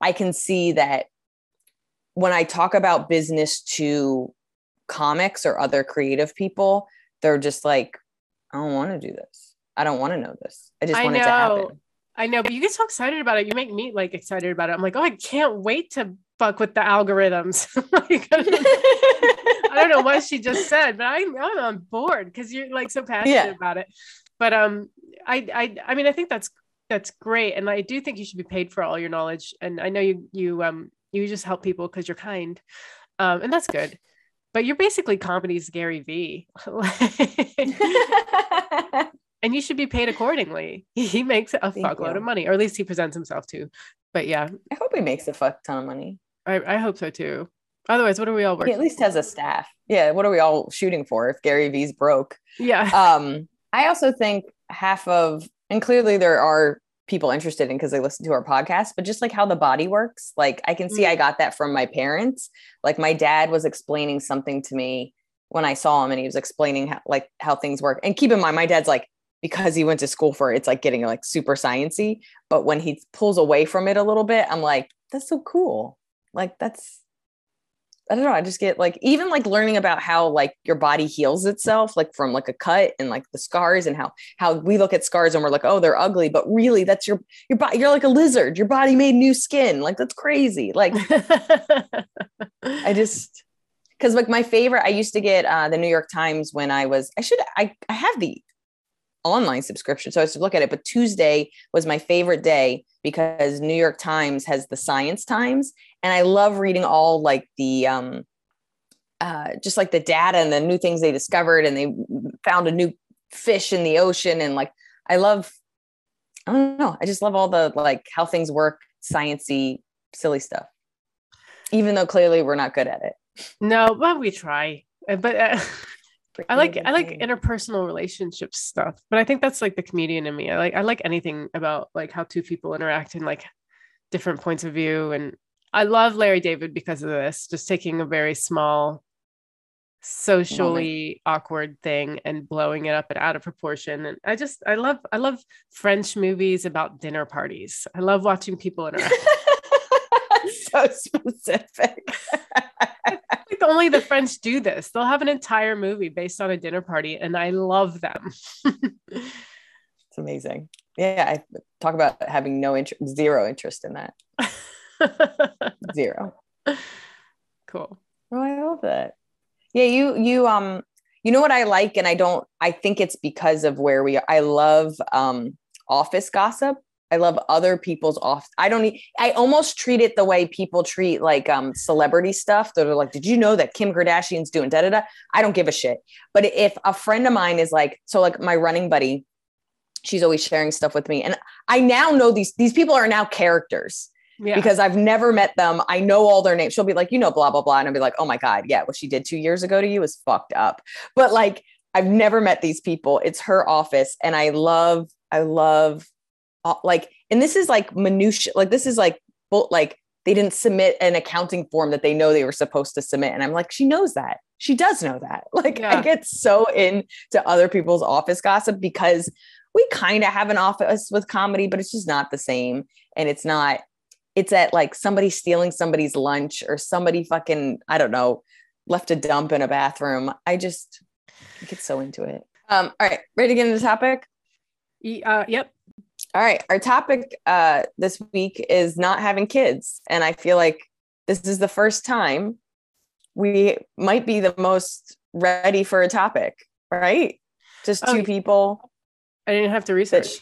I can see that when I talk about business to comics or other creative people they're just like I don't want to do this. I don't want to know this. I just want I it to happen. I know, but you get so excited about it. You make me like excited about it. I'm like, oh, I can't wait to fuck with the algorithms. like, I don't know what she just said, but I'm, I'm on board because you're like so passionate yeah. about it. But um, I, I, I mean, I think that's that's great, and I do think you should be paid for all your knowledge. And I know you, you, um, you just help people because you're kind, um, and that's good. But you're basically comedy's Gary V. and you should be paid accordingly. He makes a fuckload of money, or at least he presents himself to. But yeah, I hope he makes a fuck ton of money. I, I hope so too. Otherwise, what are we all working? He at least has a staff. Yeah, what are we all shooting for if Gary Vee's broke? Yeah. Um, I also think half of, and clearly there are people interested in because they listen to our podcast, but just like how the body works, like I can see mm-hmm. I got that from my parents. Like my dad was explaining something to me when I saw him, and he was explaining how like how things work. And keep in mind, my dad's like because he went to school for it, it's like getting like super sciency. But when he pulls away from it a little bit, I'm like, that's so cool. Like that's I don't know. I just get like even like learning about how like your body heals itself, like from like a cut and like the scars and how how we look at scars and we're like, oh, they're ugly, but really that's your your body. You're like a lizard. Your body made new skin. Like that's crazy. Like I just because like my favorite, I used to get uh, the New York Times when I was. I should I I have the online subscription, so I used to look at it. But Tuesday was my favorite day because New York Times has the Science Times, and I love reading all like the um, uh, just like the data and the new things they discovered, and they found a new fish in the ocean, and like I love, I don't know, I just love all the like how things work, sciency, silly stuff. Even though clearly we're not good at it. No, but we try. But uh, I like I like interpersonal relationship stuff, but I think that's like the comedian in me. I like I like anything about like how two people interact and like different points of view. And I love Larry David because of this, just taking a very small, socially awkward thing and blowing it up and out of proportion. And I just I love I love French movies about dinner parties. I love watching people interact. so specific. only the French do this. They'll have an entire movie based on a dinner party, and I love them. it's amazing. Yeah, I talk about having no interest, zero interest in that. zero. Cool. Oh, I love that. Yeah, you you um you know what I like, and I don't. I think it's because of where we are. I love um office gossip. I love other people's off. I don't need, I almost treat it the way people treat like um celebrity stuff. That are like, did you know that Kim Kardashian's doing da da da? I don't give a shit. But if a friend of mine is like, so like my running buddy, she's always sharing stuff with me. And I now know these these people are now characters. Yeah. Because I've never met them. I know all their names. She'll be like, you know, blah, blah, blah. And I'll be like, oh my God, yeah, what she did two years ago to you is fucked up. But like, I've never met these people. It's her office. And I love, I love like and this is like minutia like this is like but like they didn't submit an accounting form that they know they were supposed to submit. And i'm like she knows that. She does know that. Like yeah. i get so into other people's office gossip because we kind of have an office with comedy but it's just not the same. And it's not it's at like somebody stealing somebody's lunch or somebody fucking i don't know left a dump in a bathroom. I just I get so into it. Um all right ready to get into the topic? Uh, yep all right. Our topic uh, this week is not having kids. And I feel like this is the first time we might be the most ready for a topic, right? Just oh, two people. I didn't have to research.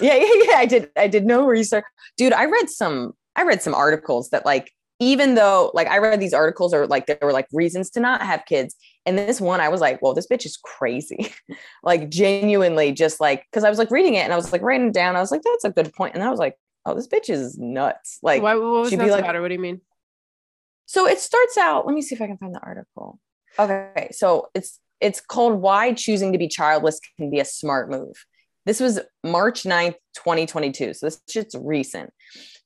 Yeah, yeah, yeah. I did. I did no research. Dude, I read some, I read some articles that like, even though like I read these articles or like there were like reasons to not have kids. And this one, I was like, well, this bitch is crazy. like genuinely just like, cause I was like reading it and I was like writing it down. I was like, that's a good point. And I was like, oh, this bitch is nuts. Like, Why, what was like, about her? What do you mean? So it starts out, let me see if I can find the article. Okay. So it's, it's called Why Choosing to Be Childless Can Be a Smart Move. This was March 9th, 2022. So this shit's recent.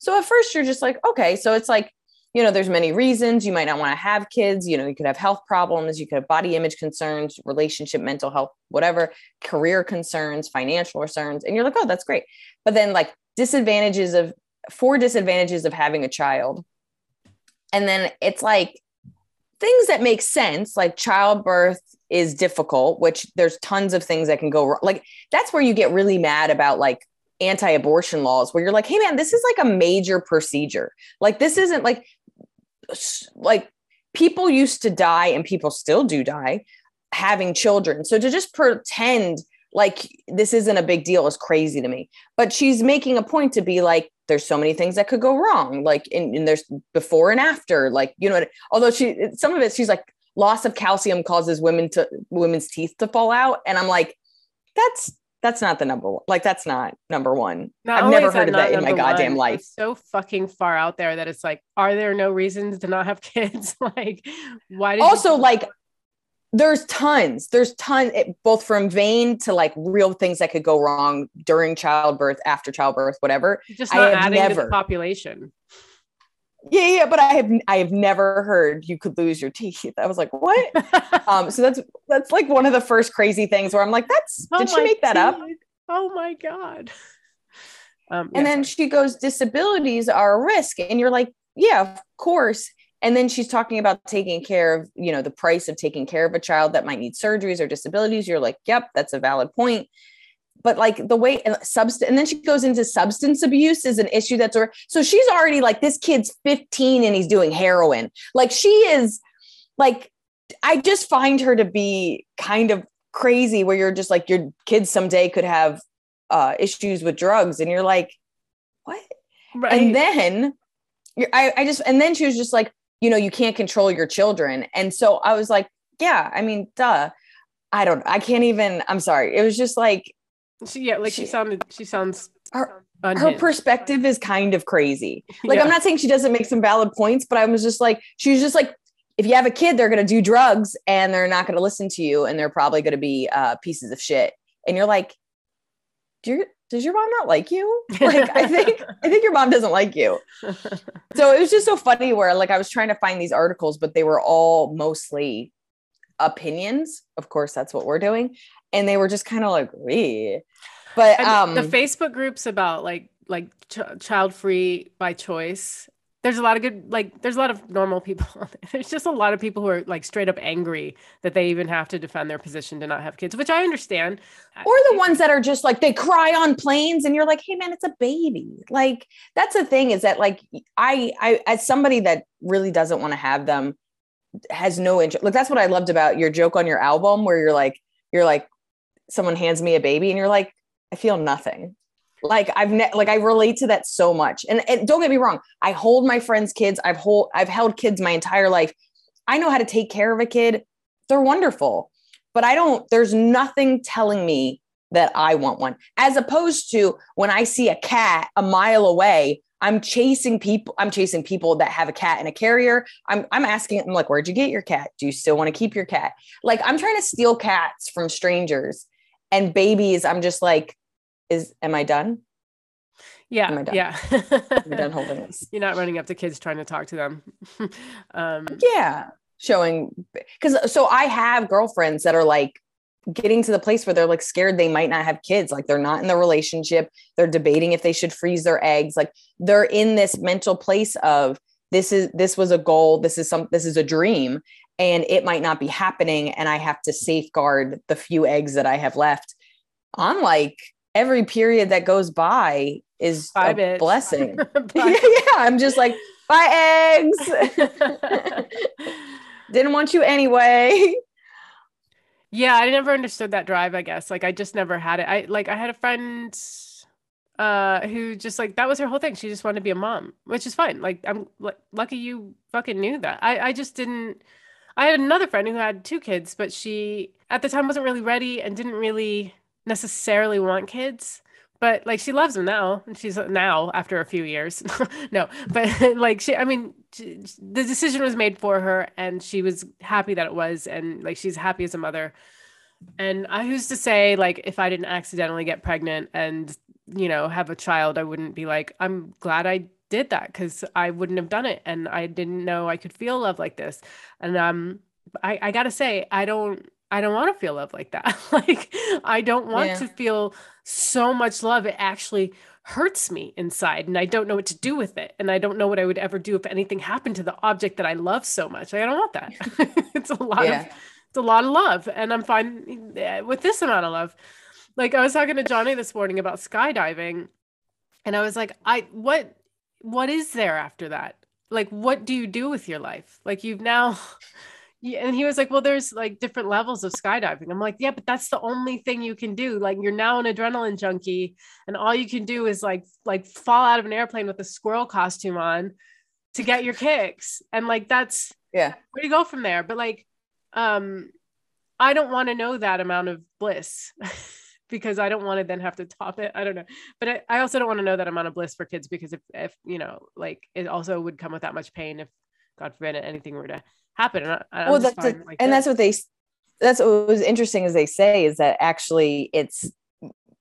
So at first you're just like, okay. So it's like, you know, there's many reasons you might not want to have kids. You know, you could have health problems, you could have body image concerns, relationship, mental health, whatever, career concerns, financial concerns. And you're like, oh, that's great. But then, like, disadvantages of four disadvantages of having a child. And then it's like things that make sense, like childbirth is difficult, which there's tons of things that can go wrong. Like, that's where you get really mad about, like, anti-abortion laws where you're like hey man this is like a major procedure like this isn't like like people used to die and people still do die having children. So to just pretend like this isn't a big deal is crazy to me. But she's making a point to be like, there's so many things that could go wrong. Like, and, there's before and after, like, you know, although she, some of it, she's like, loss of calcium causes women to women's teeth to fall out. And I'm like, that's that's not the number one. Like that's not number one. Not I've never heard of that in my goddamn one. life. It's so fucking far out there that it's like, are there no reasons to not have kids? like, why? Did you? Also, like, there's tons. There's tons, it, both from vain to like real things that could go wrong during childbirth, after childbirth, whatever. Just not adding never, to the population. Yeah, yeah, but I have I have never heard you could lose your teeth. I was like, what? um, so that's that's like one of the first crazy things where I'm like, that's oh did she make that up? Oh my god. Um, and then she goes, disabilities are a risk, and you're like, yeah, of course. And then she's talking about taking care of, you know, the price of taking care of a child that might need surgeries or disabilities. You're like, yep, that's a valid point but like the way and substance and then she goes into substance abuse is an issue that's or so she's already like this kid's 15 and he's doing heroin. Like she is like i just find her to be kind of crazy where you're just like your kids someday could have uh issues with drugs and you're like what? Right. and then I, I just and then she was just like you know you can't control your children. And so i was like yeah i mean duh. I don't i can't even i'm sorry. It was just like she, yeah, like she, she sounded. She sounds. Her, her perspective is kind of crazy. Like yeah. I'm not saying she doesn't make some valid points, but I was just like, she was just like, if you have a kid, they're going to do drugs and they're not going to listen to you, and they're probably going to be uh, pieces of shit. And you're like, do you, does your mom not like you? Like I think I think your mom doesn't like you. So it was just so funny where like I was trying to find these articles, but they were all mostly opinions. Of course, that's what we're doing and they were just kind of like, we. But um, the Facebook groups about like like ch- child free by choice there's a lot of good like there's a lot of normal people there's just a lot of people who are like straight up angry that they even have to defend their position to not have kids which i understand or the ones that are just like they cry on planes and you're like hey man it's a baby like that's the thing is that like i i as somebody that really doesn't want to have them has no interest like that's what i loved about your joke on your album where you're like you're like someone hands me a baby and you're like i feel nothing like I've ne- like I relate to that so much. And, and don't get me wrong, I hold my friends' kids. I've hold I've held kids my entire life. I know how to take care of a kid. They're wonderful. But I don't there's nothing telling me that I want one. As opposed to when I see a cat a mile away, I'm chasing people. I'm chasing people that have a cat in a carrier. I'm I'm asking. I'm like, where'd you get your cat? Do you still want to keep your cat? Like I'm trying to steal cats from strangers and babies. I'm just like, is am I done? Yeah. Am I done? Yeah. am I done holding this? You're not running up to kids trying to talk to them. um, yeah. Showing because so I have girlfriends that are like getting to the place where they're like scared they might not have kids. Like they're not in the relationship. They're debating if they should freeze their eggs. Like they're in this mental place of this is this was a goal. This is some this is a dream and it might not be happening. And I have to safeguard the few eggs that I have left. I'm like, every period that goes by is bye, a bitch. blessing. yeah, I'm just like, bye eggs. Didn't want you anyway. Yeah, I never understood that drive, I guess. Like I just never had it. I like I had a friend uh who just like that was her whole thing. She just wanted to be a mom, which is fine. Like I'm like lucky you fucking knew that. I I just didn't I had another friend who had two kids, but she at the time wasn't really ready and didn't really necessarily want kids but like she loves them now and she's now after a few years no but like she i mean the decision was made for her and she was happy that it was and like she's happy as a mother and i who's to say like if i didn't accidentally get pregnant and you know have a child i wouldn't be like i'm glad i did that because i wouldn't have done it and i didn't know i could feel love like this and um i i gotta say i don't I don't want to feel love like that. like I don't want yeah. to feel so much love. It actually hurts me inside and I don't know what to do with it. And I don't know what I would ever do if anything happened to the object that I love so much. Like, I don't want that. it's a lot yeah. of it's a lot of love. And I'm fine eh, with this amount of love. Like I was talking to Johnny this morning about skydiving. And I was like, I what what is there after that? Like what do you do with your life? Like you've now yeah, and he was like, "Well, there's like different levels of skydiving." I'm like, "Yeah, but that's the only thing you can do. Like, you're now an adrenaline junkie, and all you can do is like like fall out of an airplane with a squirrel costume on to get your kicks, and like that's yeah, where do you go from there? But like, um, I don't want to know that amount of bliss. because I don't want to then have to top it. I don't know. But I, I also don't want to know that amount of bliss for kids because if, if, you know, like it also would come with that much pain if God forbid anything were to happen. And I, well, that's a, like and this. that's what they. That's what was interesting, as they say, is that actually it's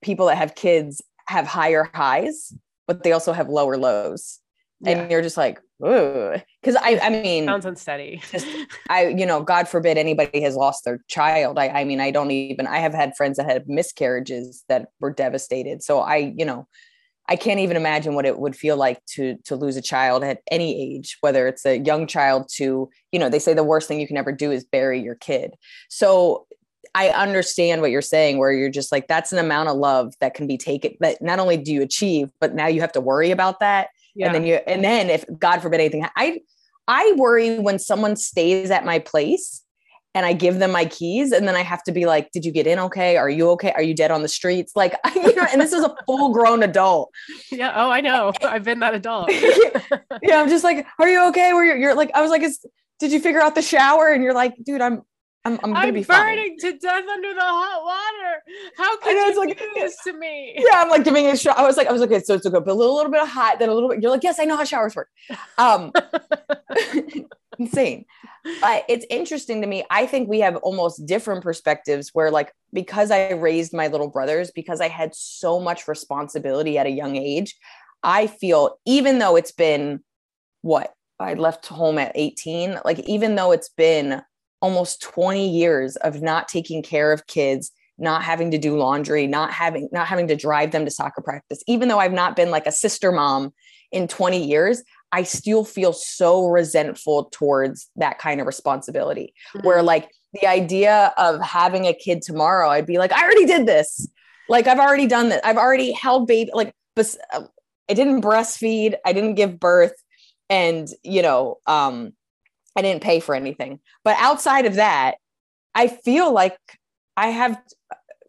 people that have kids have higher highs, but they also have lower lows, yeah. and you're just like, ooh, because I, I mean, sounds unsteady. just, I, you know, God forbid anybody has lost their child. I, I mean, I don't even. I have had friends that had miscarriages that were devastated. So I, you know, I can't even imagine what it would feel like to to lose a child at any age, whether it's a young child to, you know, they say the worst thing you can ever do is bury your kid. So I understand what you're saying, where you're just like, that's an amount of love that can be taken that not only do you achieve, but now you have to worry about that. Yeah. And then you and then if God forbid anything, I I worry when someone stays at my place and I give them my keys and then I have to be like, did you get in okay? Are you okay? Are you dead on the streets? Like, you know, and this is a full grown adult. Yeah. Oh, I know. I've been that adult. yeah. I'm just like, are you okay? Where you're, you're like, I was like, is, did you figure out the shower? And you're like, dude, I'm, I'm, I'm gonna I'm be burning fine. to death under the hot water. How can you like, do this to me? Yeah, I'm like giving a shot. I was like, I was like, okay, so it's a, a little, little bit of hot, then a little bit. You're like, yes, I know how showers work. Um, insane. But it's interesting to me. I think we have almost different perspectives where, like, because I raised my little brothers, because I had so much responsibility at a young age, I feel even though it's been what I left home at 18, like, even though it's been almost 20 years of not taking care of kids not having to do laundry not having not having to drive them to soccer practice even though i've not been like a sister mom in 20 years I still feel so resentful towards that kind of responsibility. Mm-hmm. Where like the idea of having a kid tomorrow, I'd be like, I already did this. Like I've already done that. I've already held baby. Like, but uh, I didn't breastfeed. I didn't give birth, and you know, um, I didn't pay for anything. But outside of that, I feel like I have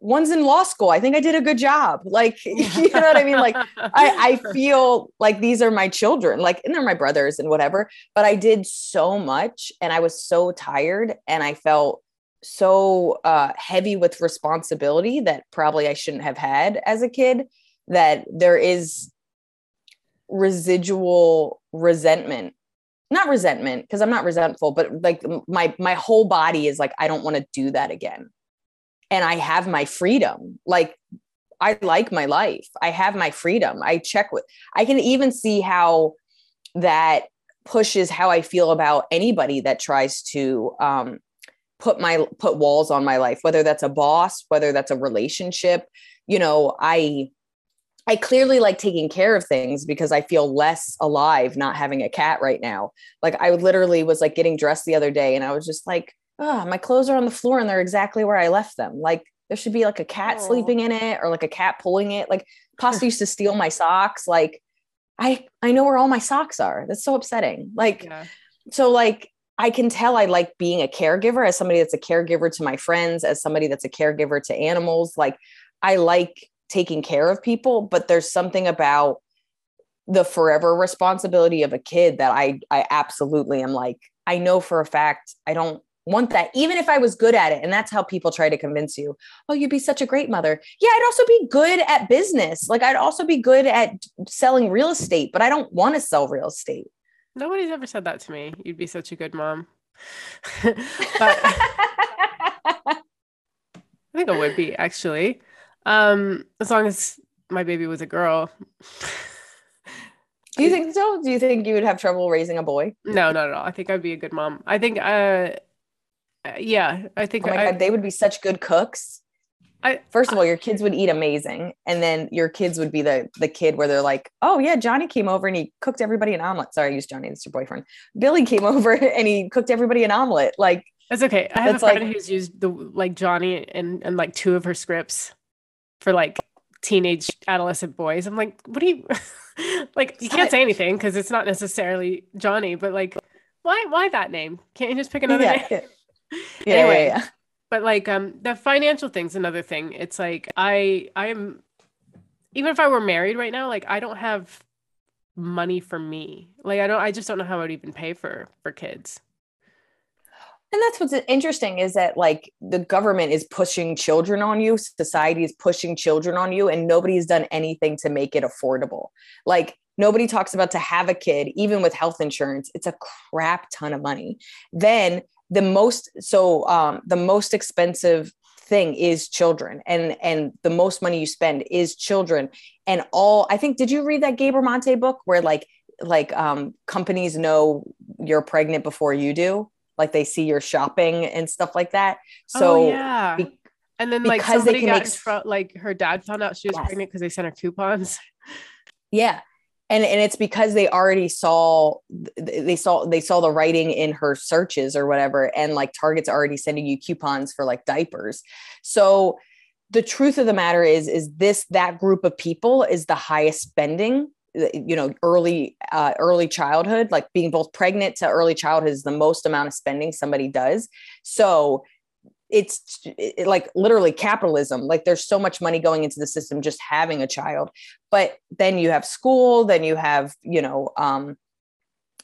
one's in law school. I think I did a good job. Like, you know what I mean? Like, I, I feel like these are my children, like, and they're my brothers and whatever. But I did so much and I was so tired and I felt so uh, heavy with responsibility that probably I shouldn't have had as a kid that there is residual resentment not resentment because i'm not resentful but like my my whole body is like i don't want to do that again and I have my freedom. Like I like my life. I have my freedom. I check with I can even see how that pushes how I feel about anybody that tries to um, put my put walls on my life, whether that's a boss, whether that's a relationship. You know, I I clearly like taking care of things because I feel less alive not having a cat right now. Like I literally was like getting dressed the other day and I was just like, oh, my clothes are on the floor and they're exactly where I left them. Like there should be like a cat Aww. sleeping in it or like a cat pulling it. Like Pasta used to steal my socks. Like I I know where all my socks are. That's so upsetting. Like yeah. so like I can tell I like being a caregiver as somebody that's a caregiver to my friends, as somebody that's a caregiver to animals. Like I like taking care of people, but there's something about the forever responsibility of a kid that I I absolutely am like I know for a fact I don't want that, even if I was good at it. And that's how people try to convince you, oh, you'd be such a great mother. Yeah, I'd also be good at business. Like I'd also be good at selling real estate, but I don't want to sell real estate. Nobody's ever said that to me. You'd be such a good mom. but I think I would be actually. Um, as long as my baby was a girl. Do you think so? Do you think you would have trouble raising a boy? No, not at all. I think I'd be a good mom. I think uh uh, Uh, yeah, I think oh my I, God, they would be such good cooks. I, First of all, your kids would eat amazing, and then your kids would be the the kid where they're like, "Oh yeah, Johnny came over and he cooked everybody an omelet." Sorry, I used Johnny. It's your boyfriend. Billy came over and he cooked everybody an omelet. Like that's okay. I have a friend like, who's used the like Johnny and and like two of her scripts for like teenage adolescent boys. I'm like, what do you like? You can't say anything because it's not necessarily Johnny, but like, why why that name? Can't you just pick another yeah, name? yeah, anyway, yeah, yeah. But like um the financial thing's another thing. It's like I I am even if I were married right now, like I don't have money for me. Like I don't I just don't know how I'd even pay for for kids. And that's what's interesting is that like the government is pushing children on you, society is pushing children on you, and nobody's done anything to make it affordable. Like nobody talks about to have a kid, even with health insurance, it's a crap ton of money. Then the most so um, the most expensive thing is children and and the most money you spend is children. And all i think did you read that Gabor Maté book where like like um companies know you're pregnant before you do? Like they see your shopping and stuff like that? So oh, yeah. be- and then like somebody got make... front, like her dad found out she was yes. pregnant because they sent her coupons. Yeah and and it's because they already saw they saw they saw the writing in her searches or whatever and like target's already sending you coupons for like diapers. So the truth of the matter is is this that group of people is the highest spending you know early uh, early childhood like being both pregnant to early childhood is the most amount of spending somebody does. So it's it, like literally capitalism like there's so much money going into the system just having a child but then you have school then you have you know um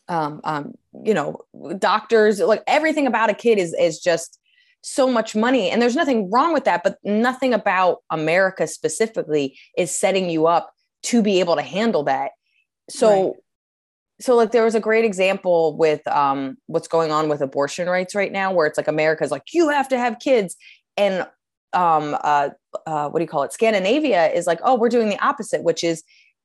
um, um you know doctors like everything about a kid is is just so much money and there's nothing wrong with that but nothing about america specifically is setting you up to be able to handle that. So right so like there was a great example with um what's going on with abortion rights right now where it's like america's like you have to have kids. And um uh, uh what do you call it? Scandinavia is like oh we're doing the opposite which is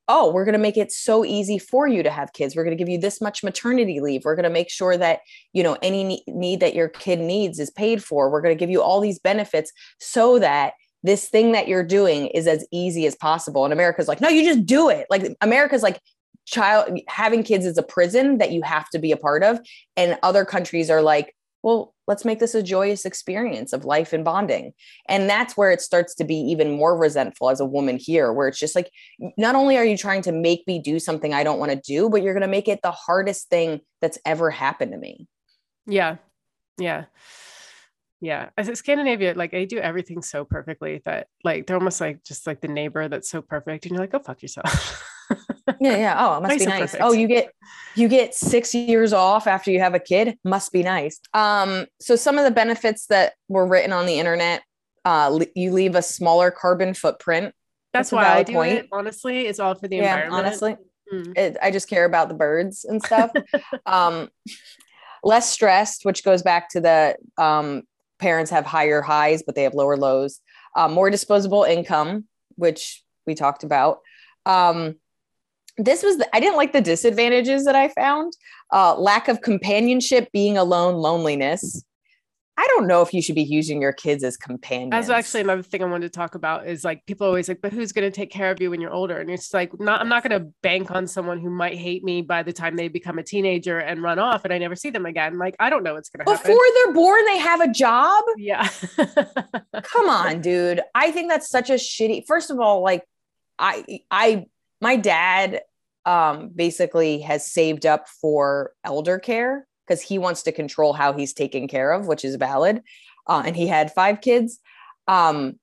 oh we're going to make it so easy for you to have kids. We're going to give you this much maternity leave. We're going to make sure that you know any need that your kid needs is paid for. We're going to give you all these benefits so that this thing that you're doing is as easy as possible. And america's like no you just do it. Like america's like child having kids is a prison that you have to be a part of. And other countries are like well let's make this a joyous experience of life and bonding. And that's where it starts to be even more resentful as a woman here where it's just like not only are you trying to make me do something i don't want to do but you're going to make it the hardest thing that's ever happened to me. Yeah. Yeah. Yeah. As scandinavia like they do everything so perfectly that like they're almost like just like the neighbor that's so perfect and you're like go fuck yourself yeah yeah oh it must nice be nice perfect. oh you get you get six years off after you have a kid must be nice um so some of the benefits that were written on the internet uh you leave a smaller carbon footprint that's, that's why i do point. it honestly it's all for the yeah, environment honestly mm. it, i just care about the birds and stuff um less stressed which goes back to the um parents have higher highs, but they have lower lows. Uh, more disposable income, which we talked about. Um, this was the, I didn't like the disadvantages that I found. Uh, lack of companionship, being alone, loneliness. I don't know if you should be using your kids as companions. That's actually another thing I wanted to talk about is like people always like, but who's going to take care of you when you're older? And it's like, not, I'm not going to bank on someone who might hate me by the time they become a teenager and run off and I never see them again. Like, I don't know what's going to happen. Before they're born, they have a job. Yeah. Come on, dude. I think that's such a shitty, first of all, like I, I, my dad um, basically has saved up for elder care because he wants to control how he's taken care of, which is valid. Uh, and he had five kids. Um,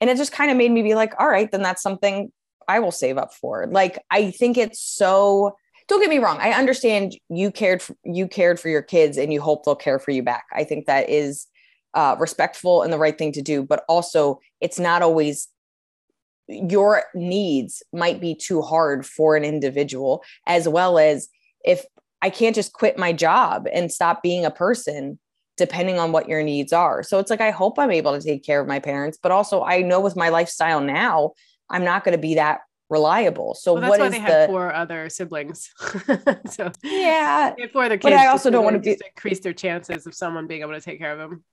and it just kind of made me be like, all right, then that's something I will save up for. Like, I think it's so. Don't get me wrong. I understand you cared for, you cared for your kids and you hope they'll care for you back. I think that is uh, respectful and the right thing to do. But also, it's not always your needs might be too hard for an individual, as well as if I can't just quit my job and stop being a person depending on what your needs are. So it's like I hope I'm able to take care of my parents, but also I know with my lifestyle now, I'm not going to be that reliable. So well, what is they the, have four other siblings? so yeah, four other kids. But I also don't want to be increase their chances of someone being able to take care of them.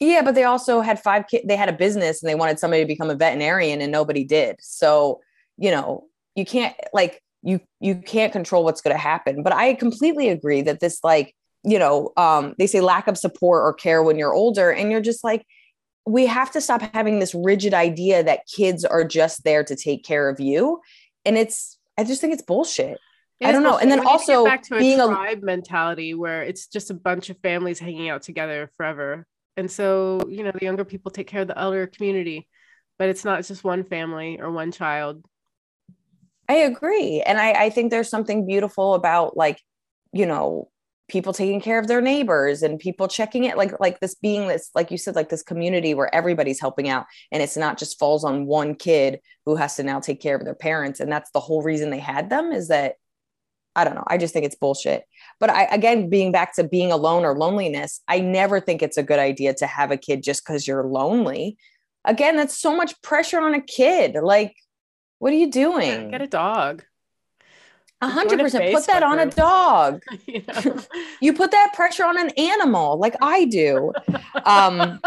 Yeah, but they also had five kids. They had a business and they wanted somebody to become a veterinarian, and nobody did. So you know, you can't like you you can't control what's going to happen but i completely agree that this like you know um, they say lack of support or care when you're older and you're just like we have to stop having this rigid idea that kids are just there to take care of you and it's i just think it's bullshit I don't know. And then also back to a being tribe a mentality where it's just a bunch of families hanging out together forever. And so, you know, the younger people take care of the elder community, but it's not just one family or one child. I agree. And I, I think there's something beautiful about like, you know, people taking care of their neighbors and people checking it like like this being this like you said like this community where everybody's helping out and it's not just falls on one kid who has to now take care of their parents and that's the whole reason they had them is that I don't know. I just think it's bullshit. But I again being back to being alone or loneliness, I never think it's a good idea to have a kid just cuz you're lonely. Again, that's so much pressure on a kid. Like what are you doing? Get a dog. A hundred percent. Put that on a dog. you, know? you put that pressure on an animal, like I do. Um,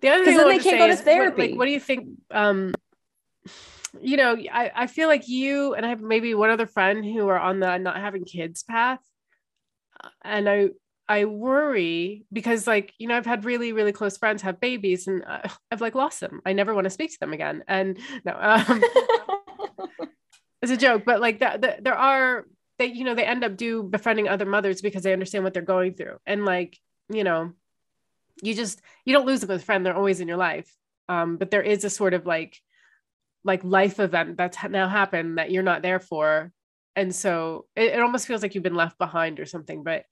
the other thing then they can't go to therapy. What, like, what do you think? Um, you know, I, I feel like you and I have maybe one other friend who are on the not having kids path, and I I worry because like you know I've had really really close friends have babies and uh, I've like lost them. I never want to speak to them again. And no, um, it's a joke, but like that the, there are they you know they end up do befriending other mothers because they understand what they're going through and like you know you just you don't lose them as a friend. They're always in your life. Um, but there is a sort of like like life event that's now happened that you're not there for. And so it, it almost feels like you've been left behind or something but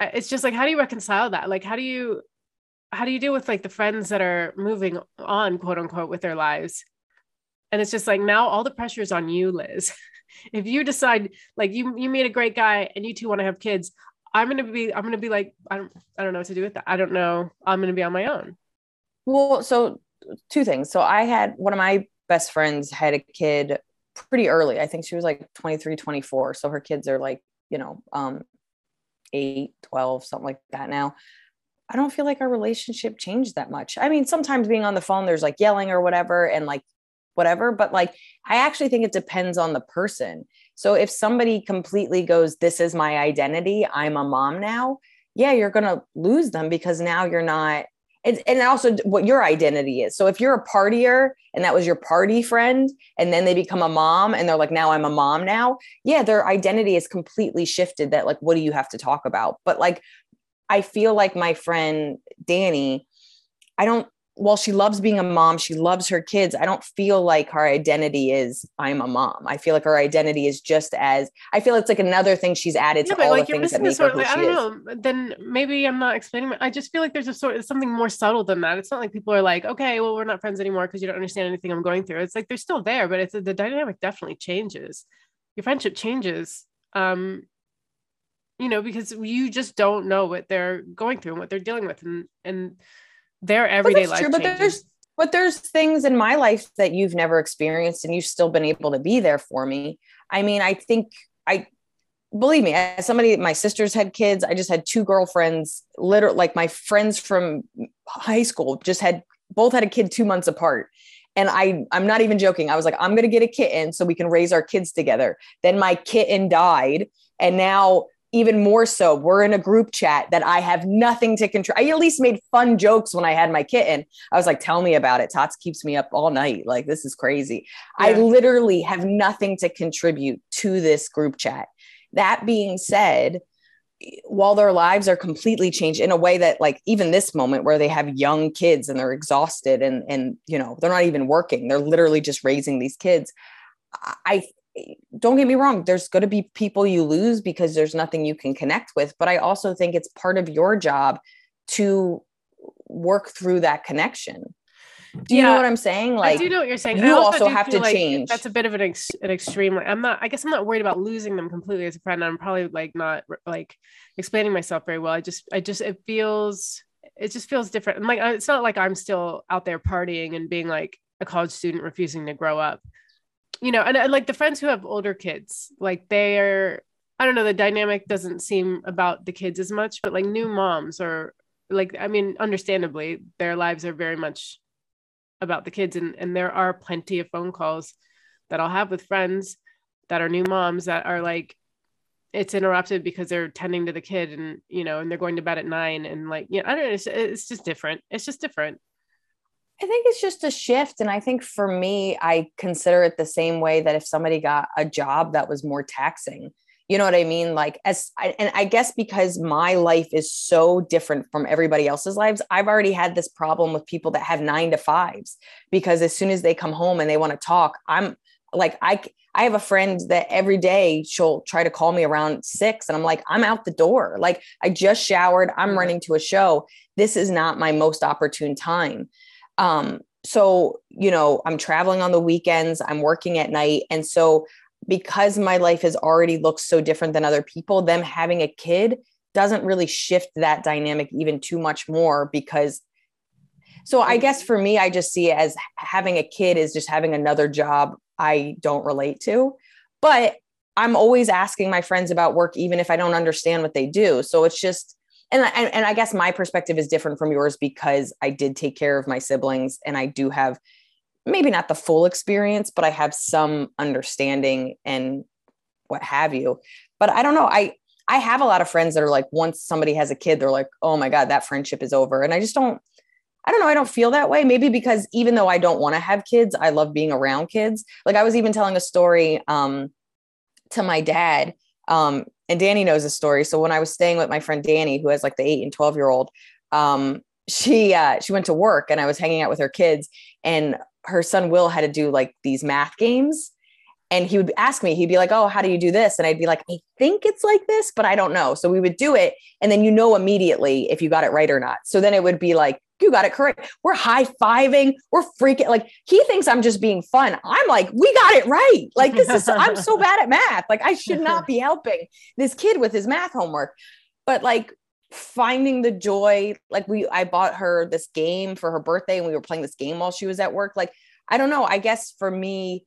it's just like how do you reconcile that? Like how do you how do you deal with like the friends that are moving on quote unquote with their lives? And it's just like now all the pressure is on you liz. If you decide like you you meet a great guy and you two want to have kids i'm gonna be i'm gonna be like i don't i don't know what to do with that. I don't know. I'm gonna be on my own. Well so two things so i had one of my best friends had a kid pretty early i think she was like 23 24 so her kids are like you know um 8, 12, something like that now. I don't feel like our relationship changed that much. I mean, sometimes being on the phone, there's like yelling or whatever. And like, whatever. But like, I actually think it depends on the person. So if somebody completely goes, This is my identity, I'm a mom now, yeah, you're going to lose them because now you're not. And, and also what your identity is. So if you're a partier and that was your party friend, and then they become a mom and they're like, now I'm a mom now, yeah, their identity is completely shifted. That, like, what do you have to talk about? But like, I feel like my friend Danny, I don't while she loves being a mom, she loves her kids. I don't feel like her identity is I'm a mom. I feel like her identity is just as I feel it's like another thing she's added yeah, to all like the things that make her who like, I don't know. Then maybe I'm not explaining. I just feel like there's a sort of something more subtle than that. It's not like people are like, okay, well, we're not friends anymore because you don't understand anything I'm going through. It's like they're still there, but it's the dynamic definitely changes. Your friendship changes. Um, you know, because you just don't know what they're going through and what they're dealing with, and and their everyday life. True, but there's but there's things in my life that you've never experienced and you've still been able to be there for me. I mean, I think I believe me, as somebody, my sisters had kids. I just had two girlfriends, literally like my friends from high school just had both had a kid two months apart. And I, I'm not even joking. I was like, I'm going to get a kitten so we can raise our kids together. Then my kitten died. And now even more so, we're in a group chat that I have nothing to control. I at least made fun jokes when I had my kitten. I was like, tell me about it. Tots keeps me up all night. Like, this is crazy. Yeah. I literally have nothing to contribute to this group chat. That being said, while their lives are completely changed in a way that like even this moment where they have young kids and they're exhausted and and you know they're not even working they're literally just raising these kids i don't get me wrong, there's going to be people you lose because there's nothing you can connect with. But I also think it's part of your job to work through that connection. Do you yeah, know what I'm saying? Like, I do know what you're saying. You also, also have to like change. That's a bit of an, ex- an extreme. Like, I'm not. I guess I'm not worried about losing them completely as a friend. I'm probably like not like explaining myself very well. I just, I just, it feels, it just feels different. And like, it's not like I'm still out there partying and being like a college student refusing to grow up you know, and, and like the friends who have older kids, like they're, I don't know, the dynamic doesn't seem about the kids as much, but like new moms or like, I mean, understandably, their lives are very much about the kids. And, and there are plenty of phone calls that I'll have with friends that are new moms that are like, it's interrupted because they're tending to the kid and, you know, and they're going to bed at nine and like, you know, I don't know, it's, it's just different. It's just different. I think it's just a shift. And I think for me, I consider it the same way that if somebody got a job that was more taxing, you know what I mean? Like, as and I guess because my life is so different from everybody else's lives, I've already had this problem with people that have nine to fives because as soon as they come home and they want to talk, I'm like, I, I have a friend that every day she'll try to call me around six and I'm like, I'm out the door. Like, I just showered, I'm running to a show. This is not my most opportune time. Um, so, you know, I'm traveling on the weekends, I'm working at night. And so, because my life has already looked so different than other people, them having a kid doesn't really shift that dynamic even too much more because so I guess for me, I just see it as having a kid is just having another job I don't relate to. But I'm always asking my friends about work, even if I don't understand what they do. So it's just, and, and and I guess my perspective is different from yours because I did take care of my siblings and I do have maybe not the full experience, but I have some understanding and what have you. But I don't know. I I have a lot of friends that are like, once somebody has a kid, they're like, oh my God, that friendship is over. And I just don't, I don't know. I don't feel that way. Maybe because even though I don't want to have kids, I love being around kids. Like I was even telling a story um, to my dad. Um, and Danny knows the story. So when I was staying with my friend Danny, who has like the eight and 12 year old, um, she, uh, she went to work and I was hanging out with her kids and her son Will had to do like these math games. And he would ask me, he'd be like, Oh, how do you do this? And I'd be like, I think it's like this, but I don't know. So we would do it. And then you know immediately if you got it right or not. So then it would be like, you got it correct. We're high fiving. We're freaking like he thinks I'm just being fun. I'm like, we got it right. Like this is I'm so bad at math. Like I should not be helping this kid with his math homework. But like finding the joy, like we I bought her this game for her birthday and we were playing this game while she was at work. Like I don't know. I guess for me,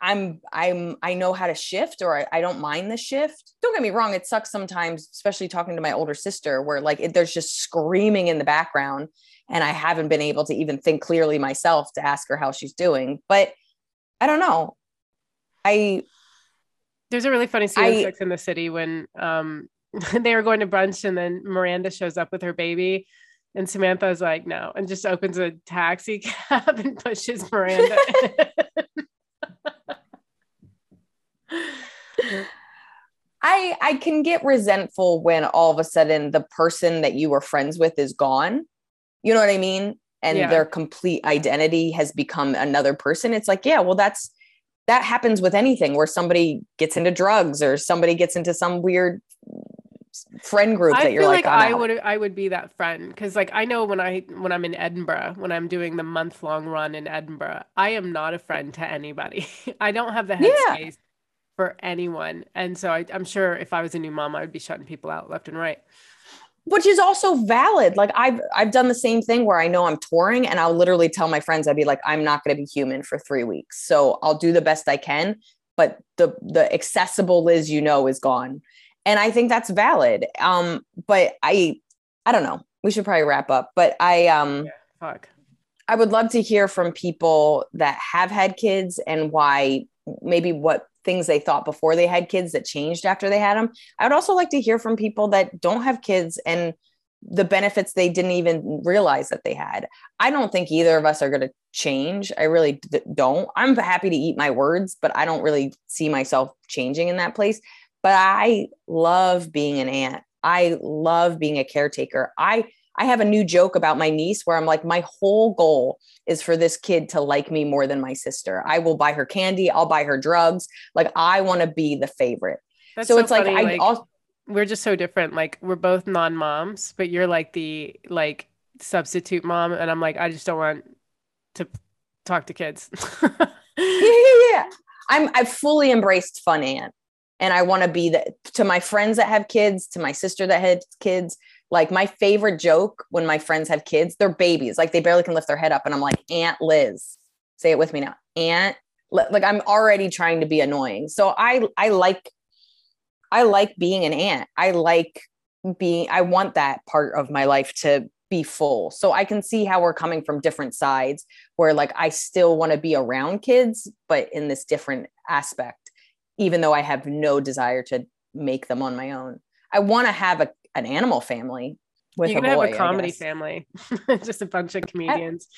I'm I'm I know how to shift or I, I, don't mind the shift. Don't get me wrong, it sucks sometimes, especially talking to my older sister, where like it, there's just screaming in the background. and I haven't been able to even think clearly myself to ask her how she's doing. But I don't know. I there's a really funny scene I, in Sex in the City when um they were going to brunch and then Miranda shows up with her baby and Samantha is like, no, and just opens a taxi cab and pushes Miranda. I I can get resentful when all of a sudden the person that you were friends with is gone. You know what I mean? And yeah. their complete identity has become another person. It's like, yeah, well, that's that happens with anything where somebody gets into drugs or somebody gets into some weird friend group that you're like, like oh, I would I would be that friend because like I know when I when I'm in Edinburgh when I'm doing the month long run in Edinburgh I am not a friend to anybody I don't have the headspace yeah. For anyone and so I, I'm sure if I was a new mom I would be shutting people out left and right which is also valid. Like I've I've done the same thing where I know I'm touring and I'll literally tell my friends I'd be like I'm not going to be human for 3 weeks. So I'll do the best I can, but the the accessible Liz you know is gone. And I think that's valid. Um but I I don't know. We should probably wrap up, but I um yeah, fuck. I would love to hear from people that have had kids and why maybe what things they thought before they had kids that changed after they had them. I would also like to hear from people that don't have kids and the benefits they didn't even realize that they had. I don't think either of us are going to change. I really d- don't. I'm happy to eat my words, but I don't really see myself changing in that place. But I love being an aunt. I love being a caretaker. I I have a new joke about my niece where I'm like, my whole goal is for this kid to like me more than my sister. I will buy her candy, I'll buy her drugs. Like, I want to be the favorite. That's so, so it's funny. like, I like, also, we're just so different. Like, we're both non moms, but you're like the like substitute mom. And I'm like, I just don't want to talk to kids. yeah, yeah, yeah. I'm, I've fully embraced fun aunt and I want to be that to my friends that have kids, to my sister that had kids. Like my favorite joke when my friends have kids, they're babies, like they barely can lift their head up, and I'm like, Aunt Liz, say it with me now, Aunt. Like I'm already trying to be annoying, so I I like I like being an aunt. I like being. I want that part of my life to be full. So I can see how we're coming from different sides where like I still want to be around kids, but in this different aspect even though I have no desire to make them on my own. I want to have a, an animal family with you can a boy, have a comedy family, just a bunch of comedians.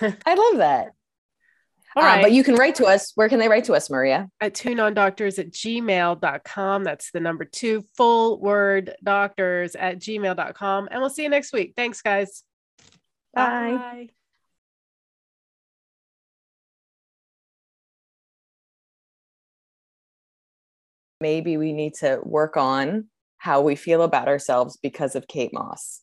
I, I love that. All right. Um, but you can write to us. Where can they write to us, Maria? At doctors at gmail.com. That's the number two full word doctors at gmail.com. And we'll see you next week. Thanks, guys. Bye. Bye. maybe we need to work on how we feel about ourselves because of Kate Moss.